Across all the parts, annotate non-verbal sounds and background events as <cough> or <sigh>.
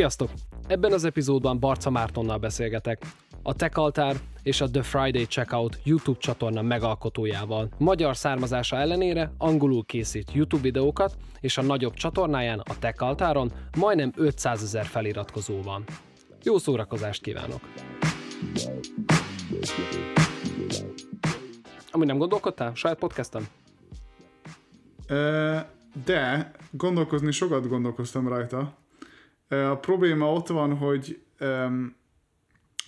Sziasztok! Ebben az epizódban Barca Mártonnal beszélgetek, a Tech Altar és a The Friday Checkout YouTube csatorna megalkotójával. Magyar származása ellenére angolul készít YouTube videókat, és a nagyobb csatornáján, a Tech Altáron majdnem 500 ezer feliratkozó van. Jó szórakozást kívánok! Ami nem gondolkodtál? Saját podcastem? De gondolkozni sokat gondolkoztam rajta. A probléma ott van, hogy um,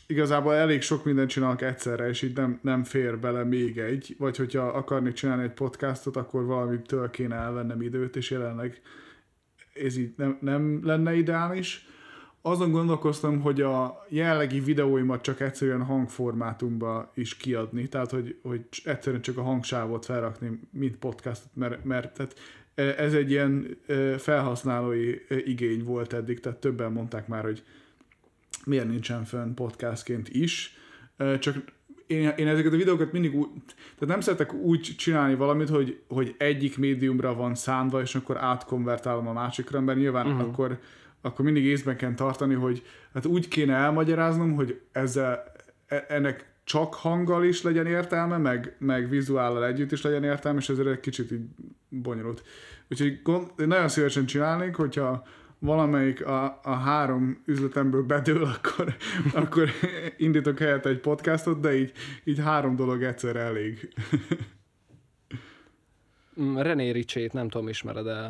igazából elég sok mindent csinálok egyszerre, és így nem, nem fér bele még egy, vagy hogyha akarnék csinálni egy podcastot, akkor valamitől kéne elvennem időt, és jelenleg ez így nem, nem lenne ideális. Azon gondolkoztam, hogy a jelenlegi videóimat csak egyszerűen hangformátumba is kiadni, tehát hogy, hogy egyszerűen csak a hangsávot felrakni, mint podcastot, mert, mert tehát ez egy ilyen felhasználói igény volt eddig, tehát többen mondták már, hogy miért nincsen fönn podcastként is, csak én, én ezeket a videókat mindig úgy, tehát nem szeretek úgy csinálni valamit, hogy, hogy egyik médiumra van szánva, és akkor átkonvertálom a másikra, mert nyilván uh-huh. akkor, akkor mindig észben kell tartani, hogy hát úgy kéne elmagyaráznom, hogy ezzel, e, ennek csak hanggal is legyen értelme, meg, meg vizuállal együtt is legyen értelme, és ezért egy kicsit így bonyolult. Úgyhogy gond, nagyon szívesen csinálnék, hogyha valamelyik a, a három üzletemből bedől, <laughs> akkor, akkor indítok helyett egy podcastot, de így, így három dolog egyszer elég. <laughs> Mm, René Ricsét nem tudom, ismered de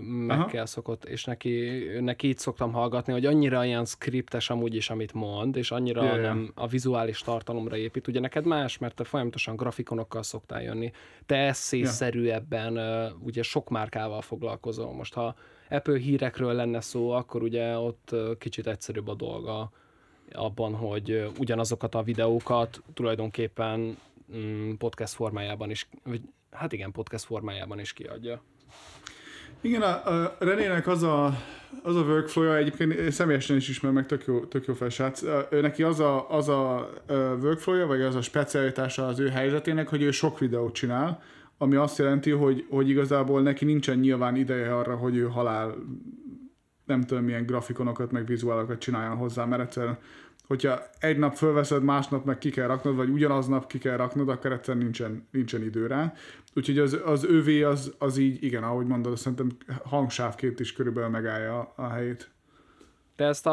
meg kell szokott, és neki, neki így szoktam hallgatni, hogy annyira ilyen skriptes amúgy is, amit mond, és annyira yeah, nem a vizuális tartalomra épít. Ugye neked más, mert te folyamatosan grafikonokkal szoktál jönni. Te eszészerűebben yeah. ugye sok márkával foglalkozol. Most ha Apple hírekről lenne szó, akkor ugye ott kicsit egyszerűbb a dolga abban, hogy ugyanazokat a videókat tulajdonképpen mm, podcast formájában is, vagy hát igen, podcast formájában is kiadja. Igen, a, a Renének az a, az a workflow-ja, egyébként személyesen is ismer meg, tök jó, tök jó felsrác. Ő neki az a, az a workflow-ja, vagy az a specialitása az ő helyzetének, hogy ő sok videót csinál, ami azt jelenti, hogy, hogy igazából neki nincsen nyilván ideje arra, hogy ő halál nem tudom milyen grafikonokat, meg vizuálokat csináljon hozzá, mert egyszerűen hogyha egy nap fölveszed, másnap meg ki kell raknod, vagy ugyanaznap ki kell raknod, akkor egyszerűen nincsen, nincsen idő rá. Úgyhogy az, az övé az, az így, igen, ahogy mondod, szerintem hangsávként is körülbelül megállja a helyét. Te ezt a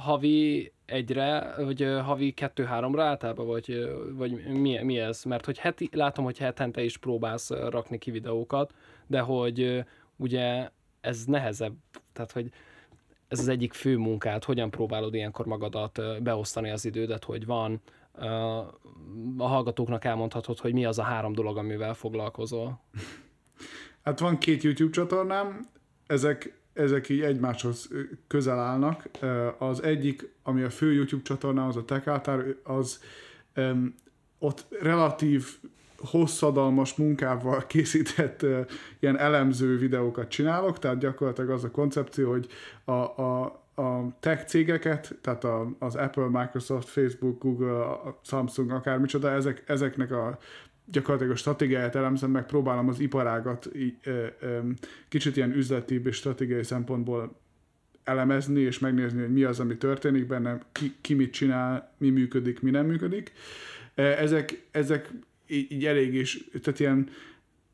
havi egyre, vagy havi kettő-háromra általában, vagy, vagy mi, mi ez? Mert hogy heti, látom, hogy hetente is próbálsz rakni ki videókat, de hogy ugye ez nehezebb, tehát hogy ez az egyik fő munkát, hogyan próbálod ilyenkor magadat beosztani az idődet, hogy van, a hallgatóknak elmondhatod, hogy mi az a három dolog, amivel foglalkozol? Hát van két YouTube csatornám, ezek, ezek így egymáshoz közel állnak. Az egyik, ami a fő YouTube csatorna, az a Tekáltár, az ott relatív hosszadalmas munkával <laughs> készített ilyen elemző videókat csinálok, tehát gyakorlatilag az a koncepció, hogy a, a, a tech cégeket, tehát a, az Apple, Microsoft, Facebook, Google, Samsung, akármicsoda, ezek, ezeknek a gyakorlatilag a stratégiáját elemzem, meg próbálom az iparágat kicsit ilyen üzleti és stratégiai szempontból elemezni, és megnézni, hogy mi az, ami történik benne, ki, ki mit csinál, mi működik, mi nem működik. Ezek, ezek így, így elég is, tehát ilyen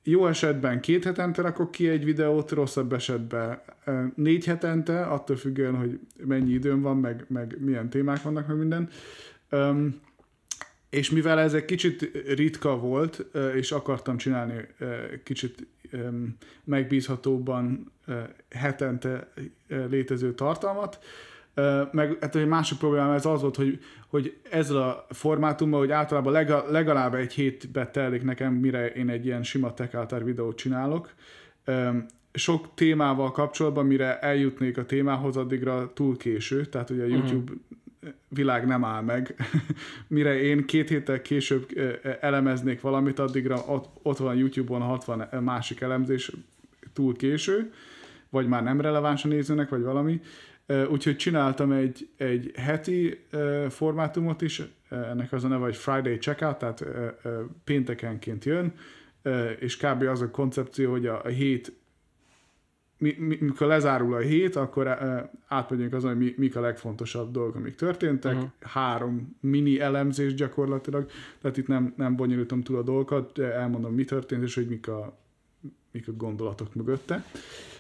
jó esetben két hetente rakok ki egy videót, rosszabb esetben négy hetente, attól függően, hogy mennyi időm van, meg, meg milyen témák vannak, meg minden. Um, és mivel ez egy kicsit ritka volt, és akartam csinálni kicsit megbízhatóban hetente létező tartalmat, meg hát egy másik probléma ez az volt, hogy, hogy ezzel a formátummal, hogy általában legalább egy hétbe telik nekem, mire én egy ilyen sima tech videót csinálok. Sok témával kapcsolatban, mire eljutnék a témához, addigra túl késő, tehát ugye a mhm. YouTube uh-huh. világ nem áll meg. <laughs> mire én két héttel később elemeznék valamit, addigra ott, ott van YouTube-on 60 másik elemzés, túl késő, vagy már nem releváns a nézőnek, vagy valami. Úgyhogy csináltam egy, egy heti formátumot is, ennek az a neve, hogy Friday Checkout, tehát péntekenként jön, és kb. az a koncepció, hogy a, a hét mi, mi, mikor lezárul a hét, akkor uh, átmegyünk azon, hogy mi, mik a legfontosabb dolgok, amik történtek. Uh-huh. Három mini elemzés gyakorlatilag, tehát itt nem, nem bonyolítom túl a dolgokat, elmondom, mi történt, és hogy mik a, mik a gondolatok mögötte.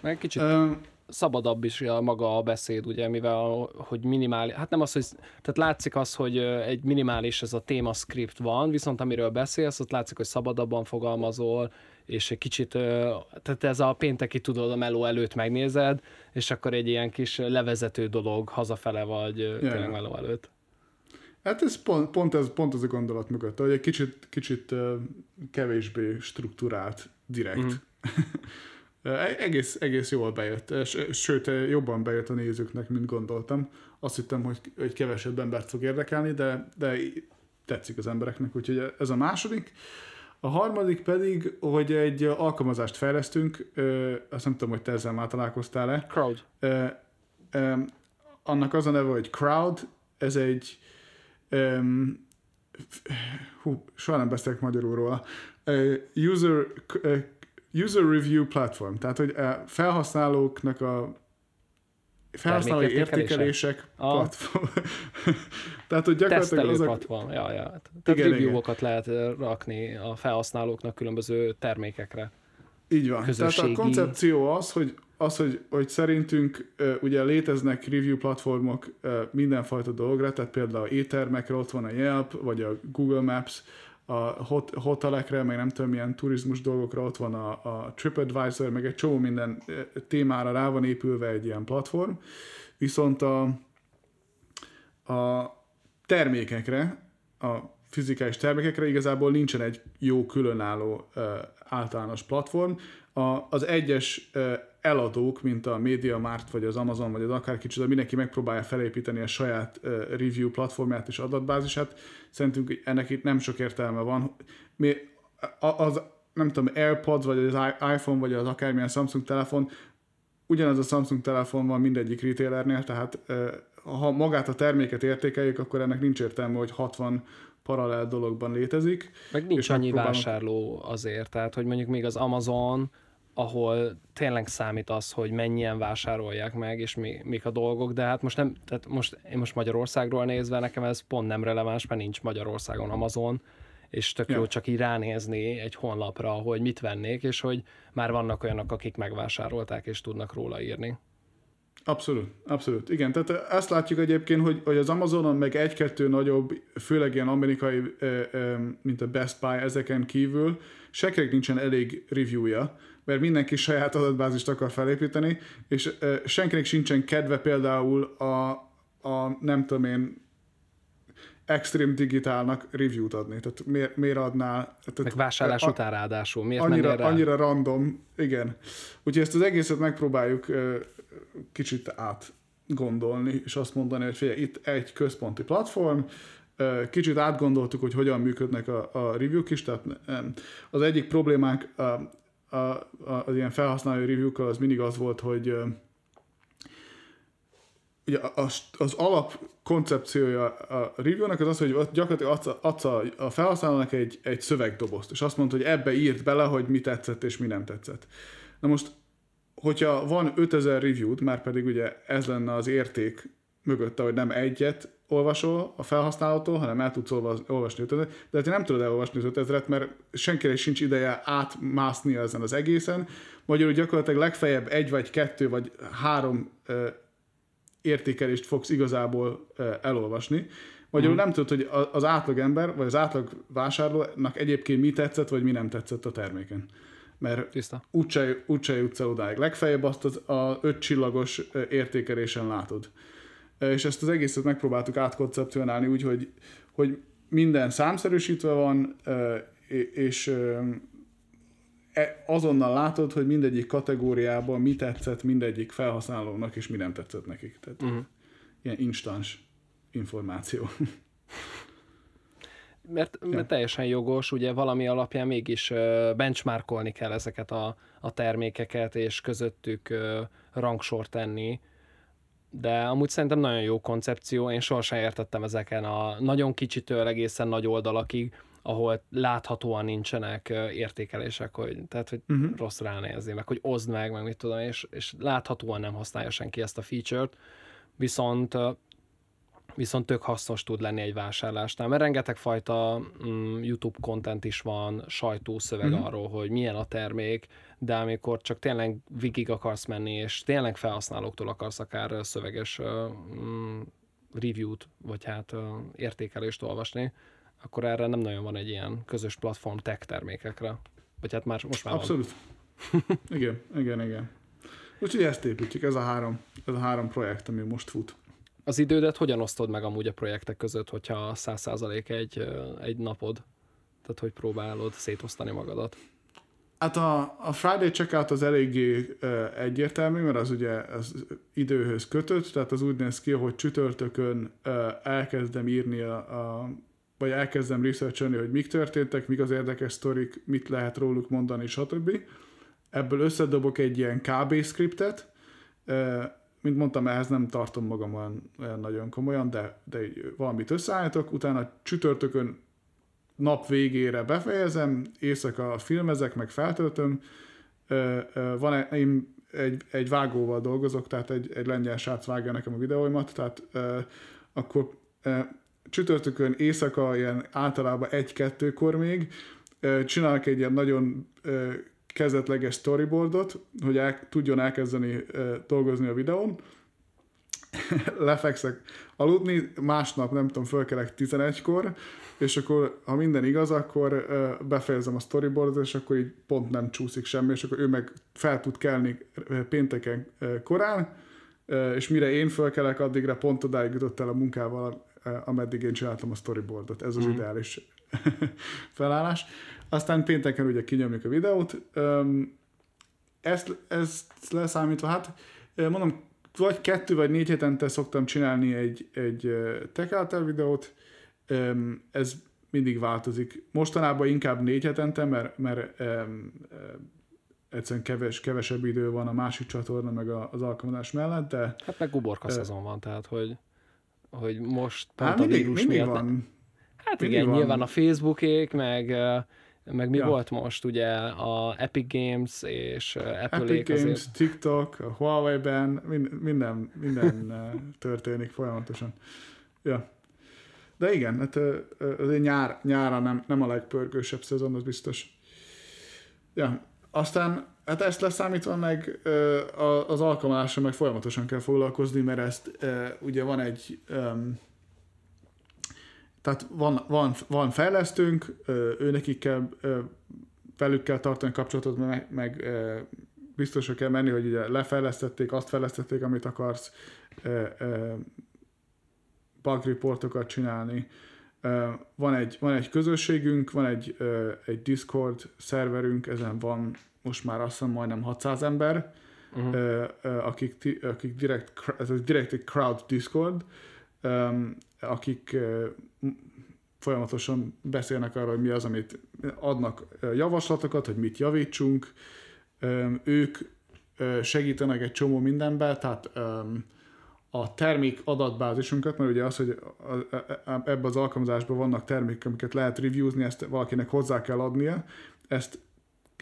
Meg kicsit uh, szabadabb is a maga a beszéd, ugye, mivel hogy minimális, hát nem az, hogy, tehát látszik az, hogy egy minimális ez a téma script van, viszont amiről beszélsz, ott látszik, hogy szabadabban fogalmazol, és egy kicsit, tehát ez a pénteki tudod a meló előtt megnézed, és akkor egy ilyen kis levezető dolog hazafele vagy yeah. tényleg meló előtt. Hát ez pont, pont, ez, pont ez a gondolat mögött, hogy egy kicsit, kicsit kevésbé struktúrált, direkt. Mm. <laughs> egész, egész jól bejött, sőt, jobban bejött a nézőknek, mint gondoltam. Azt hittem, hogy, hogy kevesebb embert fog érdekelni, de, de tetszik az embereknek, úgyhogy ez a második. A harmadik pedig, hogy egy alkalmazást fejlesztünk, azt nem tudom, hogy te ezzel már találkoztál-e. Crowd. Annak az a neve, hogy Crowd, ez egy hú, soha nem beszélek magyarul róla. User, user review platform, tehát hogy a felhasználóknak a felhasználói értékelések ah. platform. <laughs> Tehát, hogy gyakorlatilag az a... platform, ja, ja. Tehát igen, review-okat lehet rakni a felhasználóknak különböző termékekre. Így van. Tehát a koncepció az, hogy, az, hogy, hogy szerintünk ugye léteznek review platformok mindenfajta dologra, tehát például éttermekre ott van a Yelp, vagy a Google Maps, a hot, hotelekre, meg nem tudom, milyen turizmus dolgokra ott van a, a TripAdvisor, meg egy csomó minden témára rá van épülve egy ilyen platform, viszont a, a termékekre, a fizikális termékekre igazából nincsen egy jó különálló uh, általános platform. A, az egyes eladók, mint a MediaMart, vagy az Amazon, vagy az akár kicsit, mindenki megpróbálja felépíteni a saját review platformját és adatbázisát. Szerintünk ennek itt nem sok értelme van. Mi, az, nem tudom, AirPods, vagy az iPhone, vagy az akármilyen Samsung telefon, ugyanaz a Samsung telefon van mindegyik retailernél, tehát ha magát a terméket értékeljük, akkor ennek nincs értelme, hogy 60 paralel dologban létezik. Meg nincs annyi megpróbálom... vásárló azért, tehát hogy mondjuk még az Amazon, ahol tényleg számít az, hogy mennyien vásárolják meg, és mi, mik a dolgok, de hát most nem, tehát most, én most Magyarországról nézve, nekem ez pont nem releváns, mert nincs Magyarországon Amazon, és tök ja. jó csak így ránézni egy honlapra, hogy mit vennék, és hogy már vannak olyanok, akik megvásárolták, és tudnak róla írni. Abszolút, abszolút. Igen, tehát ezt látjuk egyébként, hogy, hogy az Amazonon meg egy-kettő nagyobb, főleg ilyen amerikai, mint a Best Buy, ezeken kívül senkinek nincsen elég reviewja, mert mindenki saját adatbázist akar felépíteni, és senkinek sincsen kedve például a, a nem tudom én, Extreme Digitálnak review-t adni. Tehát miért, miért adnál? Tehát, Meg vásárlás a, után ráadásul. Miért annyira, rá? annyira random, igen. Úgyhogy ezt az egészet megpróbáljuk kicsit átgondolni, és azt mondani, hogy figyelj, itt egy központi platform, kicsit átgondoltuk, hogy hogyan működnek a, a review-k is, tehát az egyik problémánk az ilyen felhasználói review az mindig az volt, hogy ugye az, az alap koncepciója a review-nak az az, hogy gyakorlatilag adsz, adsz a, a felhasználónak egy, egy szövegdobozt, és azt mondta, hogy ebbe írt bele, hogy mi tetszett és mi nem tetszett. Na most hogyha van 5000 review már pedig ugye ez lenne az érték mögötte, hogy nem egyet olvasol a felhasználótól, hanem el tudsz olvasni 5000 de hát nem tudod elolvasni az 5000-et, mert senkire sincs ideje átmászni ezen az egészen. Magyarul gyakorlatilag legfeljebb egy vagy kettő vagy három ö, értékelést fogsz igazából ö, elolvasni. Magyarul mm. nem tudod, hogy az átlag ember, vagy az átlag vásárlónak egyébként mi tetszett, vagy mi nem tetszett a terméken mert Tiszta. úgyse, úgyse jutsz el odáig. Legfeljebb azt az a öt csillagos értékelésen látod. És ezt az egészet megpróbáltuk átkoncepcionálni úgy, hogy, hogy minden számszerűsítve van, és e, azonnal látod, hogy mindegyik kategóriában mi tetszett mindegyik felhasználónak, és mi nem tetszett nekik. Tehát uh-huh. ilyen instans információ. <laughs> mert, ja. mert teljesen jogos, ugye valami alapján mégis benchmarkolni kell ezeket a, a termékeket, és közöttük rangsort tenni, de amúgy szerintem nagyon jó koncepció, én sohasem értettem ezeken a nagyon kicsitől egészen nagy oldalakig, ahol láthatóan nincsenek értékelések, hogy, tehát, hogy uh-huh. rossz ránézni, meg hogy oszd meg, meg mit tudom, és, és láthatóan nem használja senki ezt a feature-t, viszont viszont tök hasznos tud lenni egy vásárlásnál, mert rengeteg fajta mm, YouTube content is van, sajtószöveg mm-hmm. arról, hogy milyen a termék, de amikor csak tényleg végig akarsz menni, és tényleg felhasználóktól akarsz akár szöveges mm, review-t, vagy hát értékelést olvasni, akkor erre nem nagyon van egy ilyen közös platform tech termékekre. Vagy hát már most már Abszolút. <laughs> igen, igen, igen. Úgyhogy ezt építjük, ez a három, ez a három projekt, ami most fut. Az idődet hogyan osztod meg amúgy a projektek között, hogyha száz százalék egy, egy napod? Tehát, hogy próbálod szétosztani magadat? Hát a, a Friday checkout az eléggé uh, egyértelmű, mert az ugye az időhöz kötött, tehát az úgy néz ki, hogy csütörtökön uh, elkezdem írni a, a vagy elkezdem researcholni, hogy mik történtek, mik az érdekes sztorik, mit lehet róluk mondani, stb. Ebből összedobok egy ilyen KB scriptet, uh, mint mondtam, ehhez nem tartom magam olyan, olyan nagyon komolyan, de, de valamit összeállítok, utána csütörtökön nap végére befejezem, éjszaka filmezek, meg feltöltöm. Van egy, én egy, egy vágóval dolgozok, tehát egy, egy lengyel srác vágja nekem a videóimat, tehát akkor csütörtökön éjszaka ilyen általában egy-kettőkor még csinálok egy ilyen nagyon kezdetleges storyboardot, hogy el, tudjon elkezdeni dolgozni a videón. <laughs> Lefekszek aludni, másnap nem tudom, fölkelek 11-kor, és akkor, ha minden igaz, akkor befejezem a storyboardot, és akkor így pont nem csúszik semmi, és akkor ő meg fel tud kelni pénteken korán, és mire én fölkelek, addigra pont odáig jutott el a munkával, ameddig én csináltam a storyboardot. Ez az mm. ideális <laughs> felállás. Aztán pénteken ugye kinyomjuk a videót. Ezt, ezt leszámítva, hát mondom, vagy kettő vagy négy hetente szoktam csinálni egy, egy Tech videót, ez mindig változik. Mostanában inkább négy hetente, mert, mert um, egyszerűen keves, kevesebb idő van a másik csatorna, meg az alkalmazás mellett, de... Hát meg uborka szezon van, tehát hogy, hogy most pont hát a mindig, vírus mindig miatt... Van. Hát mindig igen, van. nyilván a Facebookék, meg meg mi ja. volt most, ugye a Epic Games és Apple Epic Games, azért... TikTok, a Huawei-ben, minden, minden <laughs> történik folyamatosan. Ja. De igen, hát azért nyár, nyára nem, nem a legpörgősebb szezon, az biztos. Ja, aztán hát ezt leszámítva meg az alkalmazásra meg folyamatosan kell foglalkozni, mert ezt ugye van egy tehát van, van, van fejlesztőnk, ő nekik kell, velük kell tartani kapcsolatot, meg, meg biztosra kell menni, hogy ugye lefejlesztették, azt fejlesztették, amit akarsz, bug reportokat csinálni. Van egy, van egy közösségünk, van egy, egy Discord szerverünk, ezen van most már azt hiszem majdnem 600 ember, uh-huh. akik, akik direkt, ez direkt egy crowd Discord, akik folyamatosan beszélnek arról, hogy mi az, amit adnak javaslatokat, hogy mit javítsunk. Ők segítenek egy csomó mindenben, tehát a termék adatbázisunkat, mert ugye az, hogy ebbe az alkalmazásban vannak termékek, amiket lehet reviewzni, ezt valakinek hozzá kell adnia, ezt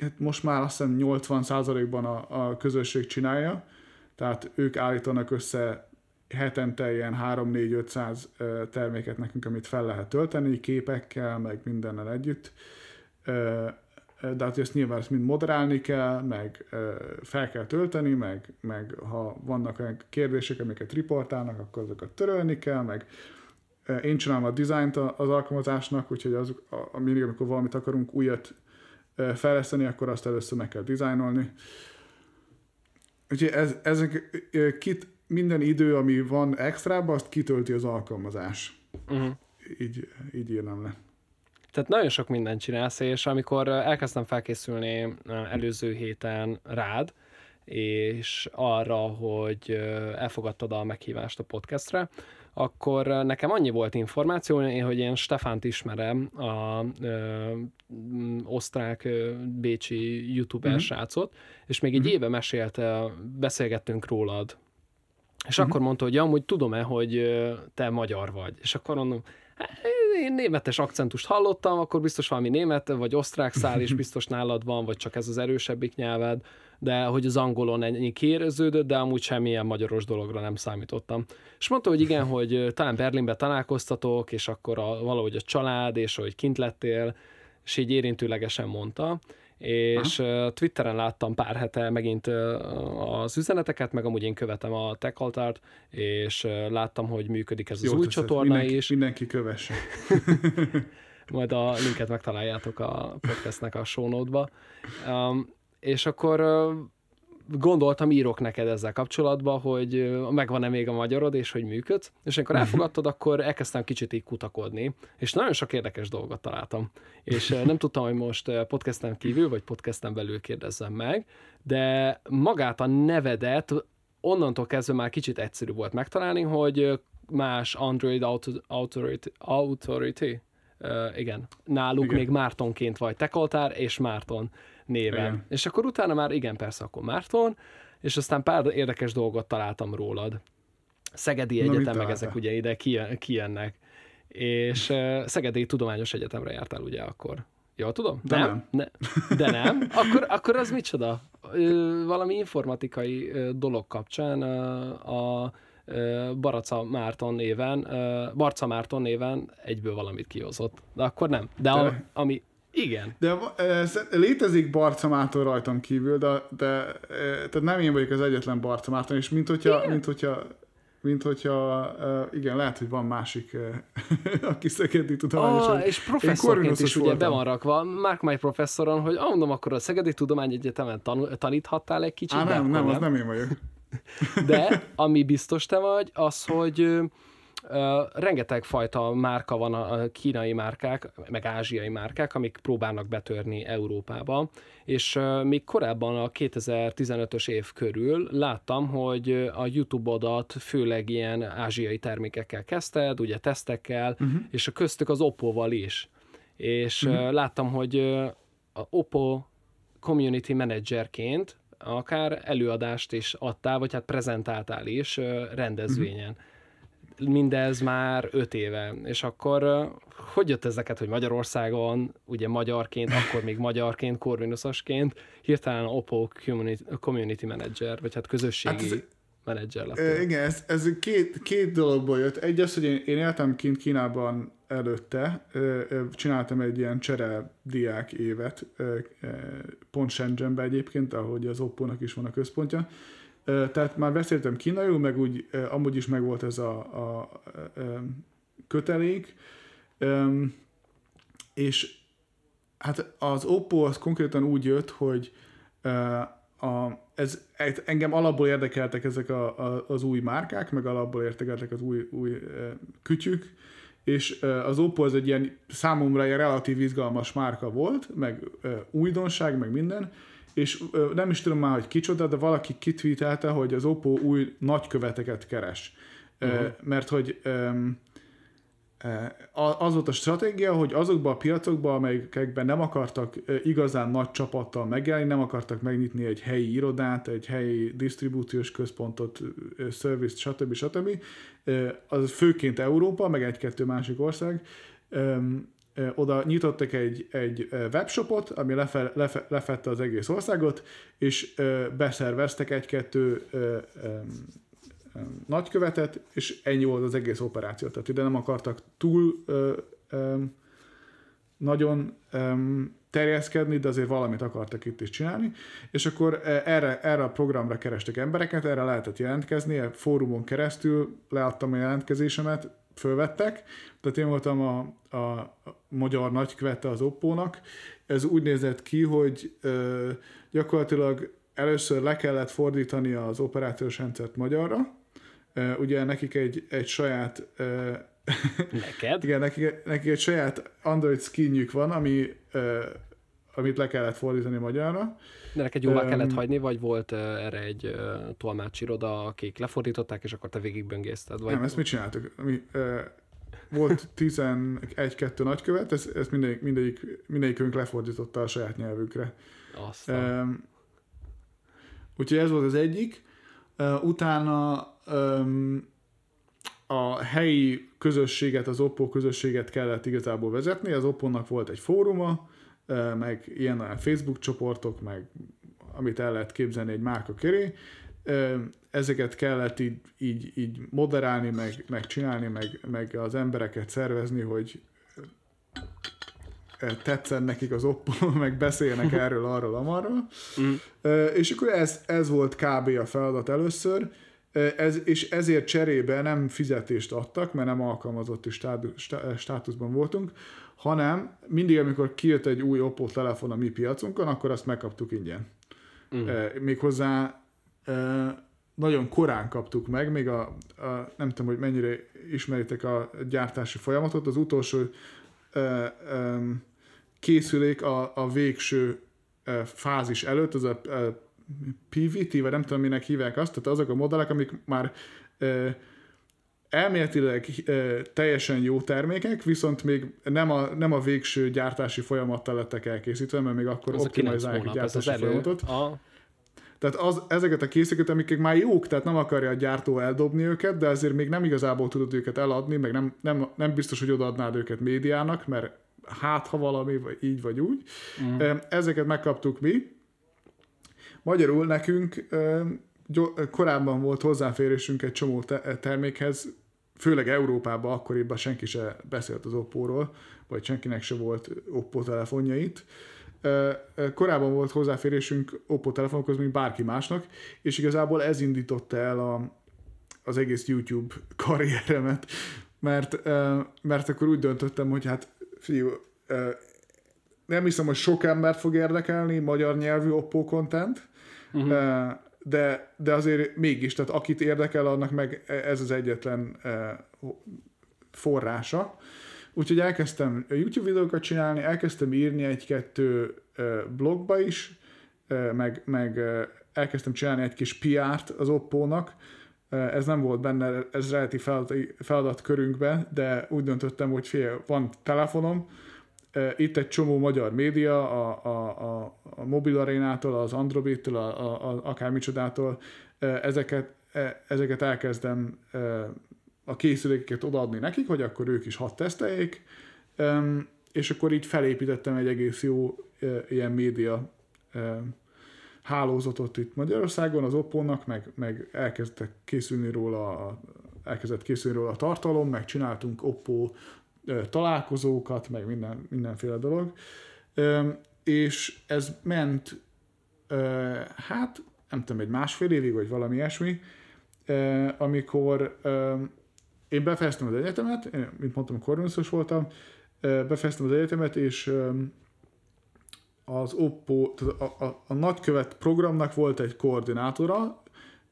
hát most már azt hiszem 80%-ban a, a közösség csinálja, tehát ők állítanak össze hetente ilyen 3-4-500 terméket nekünk, amit fel lehet tölteni, képekkel, meg mindennel együtt. De hát ezt nyilván ezt mind moderálni kell, meg fel kell tölteni, meg, meg ha vannak olyan kérdések, amiket riportálnak, akkor azokat törölni kell, meg én csinálom a dizájnt az alkalmazásnak, úgyhogy az, a, mindig, amikor valamit akarunk újat fejleszteni, akkor azt először meg kell dizájnolni. Úgyhogy ez, ezek kit, minden idő, ami van extrában, azt kitölti az alkalmazás. Uh-huh. Így, így írnám le. Tehát nagyon sok mindent csinálsz, és amikor elkezdtem felkészülni előző héten rád, és arra, hogy elfogadtad a meghívást a podcastre, akkor nekem annyi volt információ, hogy én Stefánt ismerem, a ö, osztrák ö, bécsi youtuber uh-huh. srácot, és még egy uh-huh. éve mesélt, beszélgettünk rólad és uh-huh. akkor mondta, hogy amúgy tudom-e, hogy te magyar vagy. És akkor mondom, hát, én németes akcentust hallottam, akkor biztos valami német, vagy osztrák szál is <laughs> biztos nálad van, vagy csak ez az erősebbik nyelved, de hogy az angolon ennyi kiéreződött, de amúgy semmilyen magyaros dologra nem számítottam. És mondta, hogy igen, <laughs> hogy talán Berlinbe találkoztatok, és akkor a, valahogy a család, és hogy kint lettél, és így érintőlegesen mondta és Aha. Twitteren láttam pár hete megint az üzeneteket, meg amúgy én követem a TechAltart, és láttam, hogy működik ez Jó az új teszed. csatorna mindenki, is. Mindenki kövesse. <laughs> <laughs> Majd a linket megtaláljátok a podcastnek a show note-ba. Um, és akkor gondoltam, írok neked ezzel kapcsolatban, hogy megvan-e még a magyarod, és hogy működsz, és amikor mhm. elfogadtad, akkor elkezdtem kicsit így kutakodni, és nagyon sok érdekes dolgot találtam. És nem tudtam, hogy most podcasten kívül, vagy podcasten belül kérdezzem meg, de magát a nevedet onnantól kezdve már kicsit egyszerű volt megtalálni, hogy más Android Authority, authority Uh, igen, náluk igen. még Mártonként vagy Tekoltár és Márton néven. Igen. És akkor utána már igen, persze, akkor Márton, és aztán pár érdekes dolgot találtam rólad. Szegedi Na, Egyetem, meg ezek ugye ide kijönnek. És uh, Szegedi Tudományos Egyetemre jártál ugye akkor. Jól tudom? De nem. nem. Ne, de nem? <laughs> Akkor, akkor az micsoda? Ö, valami informatikai ö, dolog kapcsán ö, a Baraca Márton néven, Barca Márton néven egyből valamit kihozott. De akkor nem. De a, ami, igen. De létezik Barca Márton rajtam kívül, de, de tehát nem én vagyok az egyetlen Barca Márton, és mint hogyha, igen. mint hogyha mint hogyha, uh, igen, lehet, hogy van másik, uh, <laughs> aki Szegedi Tudományos. Oh, és professzorként is ugye be van rakva, Mark My professzoron, hogy ah, mondom, akkor a Szegedi Tudományegyetemen tan- taníthattál egy kicsit. Á, nem, nem, az nem én vagyok. De <laughs> ami biztos te vagy, az, hogy rengeteg fajta márka van, a kínai márkák, meg ázsiai márkák, amik próbálnak betörni Európába, és még korábban a 2015-ös év körül láttam, hogy a YouTube-odat főleg ilyen ázsiai termékekkel kezdted, ugye tesztekkel, uh-huh. és a köztük az Oppo-val is. És uh-huh. uh, láttam, hogy a Oppo community managerként akár előadást is adtál, vagy hát prezentáltál is rendezvényen. Uh-huh. Mindez már öt éve. És akkor hogy jött ezeket, hogy Magyarországon, ugye magyarként, akkor még magyarként, korvinuszosként, hirtelen Oppo community, community manager, vagy hát közösségi hát ez, menedzser lettél. Igen, ez, ez két, két dologból jött. Egy az, hogy én, én éltem kint Kínában előtte, csináltam egy ilyen csere diák évet, pont Shenzhenbe egyébként, ahogy az Oppo-nak is van a központja. Tehát már beszéltem kínaiul, meg úgy amúgy is megvolt ez a, a, a kötelék, és hát az Oppo az konkrétan úgy jött, hogy a, ez, engem alapból érdekeltek ezek a, a, az új márkák, meg alapból érdekeltek az új, új kütyük, és az Oppo az egy ilyen számomra egy relatív izgalmas márka volt, meg újdonság, meg minden, és nem is tudom már, hogy kicsoda, de valaki kitweetelte, hogy az Oppo új nagyköveteket keres. Uh-huh. Mert hogy az volt a stratégia, hogy azokban a piacokban, amelyekben nem akartak igazán nagy csapattal megjelenni, nem akartak megnyitni egy helyi irodát, egy helyi disztribúciós központot, service, stb. stb. Az főként Európa, meg egy-kettő másik ország, oda nyitottak egy, egy webshopot, ami lefe, lefe, lefette az egész országot, és beszerveztek egy-kettő nagykövetet, és ennyi volt az egész operáció. Tehát ide nem akartak túl ö, ö, nagyon ö, terjeszkedni, de azért valamit akartak itt is csinálni, és akkor erre, erre a programra kerestek embereket, erre lehetett jelentkezni, a fórumon keresztül leadtam a jelentkezésemet, fölvettek, tehát én voltam a, a magyar nagykövete az Oppónak. Ez úgy nézett ki, hogy ö, gyakorlatilag először le kellett fordítani az operációs rendszert magyarra, ugye nekik egy, egy saját Neked? <laughs> igen, nekik, nekik egy saját Android skinjük van, ami, amit le kellett fordítani magyarra. De neked jóvá um, kellett hagyni, vagy volt erre egy uh, tolmácsiroda, akik lefordították, és akkor te végigböngészted? Vagy... Nem, ezt mit csináltuk? Mi, uh, volt 11-2 nagykövet, ezt, ezt mindegyik, mindegyik, mindegyikünk lefordította a saját nyelvükre. Aztán. Um, úgyhogy ez volt az egyik. Uh, utána um, a helyi közösséget, az Oppo közösséget kellett igazából vezetni, az Oppo-nak volt egy fóruma, meg ilyen olyan Facebook csoportok, meg amit el lehet képzelni egy márka köré, ezeket kellett így, így, így moderálni, meg, meg csinálni, meg, meg az embereket szervezni, hogy tetszen nekik az Oppo, <laughs> meg beszélnek erről, arról, amarról. Mm. És akkor ez, ez volt kb. a feladat először, ez, és ezért cserébe nem fizetést adtak, mert nem alkalmazotti státuszban voltunk, hanem mindig, amikor kijött egy új Oppo telefon a mi piacunkon, akkor azt megkaptuk ingyen. Mm. Méghozzá nagyon korán kaptuk meg, még a, a, nem tudom, hogy mennyire ismeritek a gyártási folyamatot, az utolsó ö, ö, készülék a, a végső ö, fázis előtt, az a, a PVT, vagy nem tudom, minek hívják azt, tehát azok a modellek, amik már ö, elméletileg ö, teljesen jó termékek, viszont még nem a, nem a végső gyártási folyamattal lettek elkészítve, mert még akkor optimalizálják a gyártási elő, folyamatot. A tehát az, ezeket a készeket, amik már jók, tehát nem akarja a gyártó eldobni őket, de azért még nem igazából tudod őket eladni, meg nem, nem, nem biztos, hogy odaadnád őket médiának, mert hát ha valami, vagy így vagy úgy. Mm. Ezeket megkaptuk mi. Magyarul nekünk korábban volt hozzáférésünk egy csomó termékhez, főleg Európában akkoriban senki se beszélt az Oppo-ról, vagy senkinek se volt Oppo telefonjait korábban volt hozzáférésünk Oppo telefonokhoz, mint bárki másnak, és igazából ez indította el a, az egész YouTube karrieremet, mert, mert akkor úgy döntöttem, hogy hát fiú, nem hiszem, hogy sok embert fog érdekelni magyar nyelvű Oppo content, uh-huh. De, de azért mégis, tehát akit érdekel, annak meg ez az egyetlen forrása. Úgyhogy elkezdtem YouTube videókat csinálni, elkezdtem írni egy-kettő blogba is, meg, meg elkezdtem csinálni egy kis PR-t az Oppo-nak, ez nem volt benne, ez relatív feladat, feladatkörünkben, de úgy döntöttem, hogy fél, van telefonom, itt egy csomó magyar média, a, a, a, a mobil arénától, az Android-től, a, a, a, akármicsodától, ezeket, ezeket elkezdem a készülékeket odaadni nekik, hogy akkor ők is hat teszteljék, és akkor így felépítettem egy egész jó ilyen média hálózatot itt Magyarországon, az Oppo-nak, meg, meg elkezdtek készülni róla, elkezdett készülni róla a tartalom, meg csináltunk Oppo találkozókat, meg minden, mindenféle dolog. És ez ment, hát nem tudom, egy másfél évig, vagy valami ilyesmi, amikor én befejeztem az egyetemet, én, mint mondtam, korvinuszos voltam, befejeztem az egyetemet, és az Oppo, a, a, a nagykövet programnak volt egy koordinátora,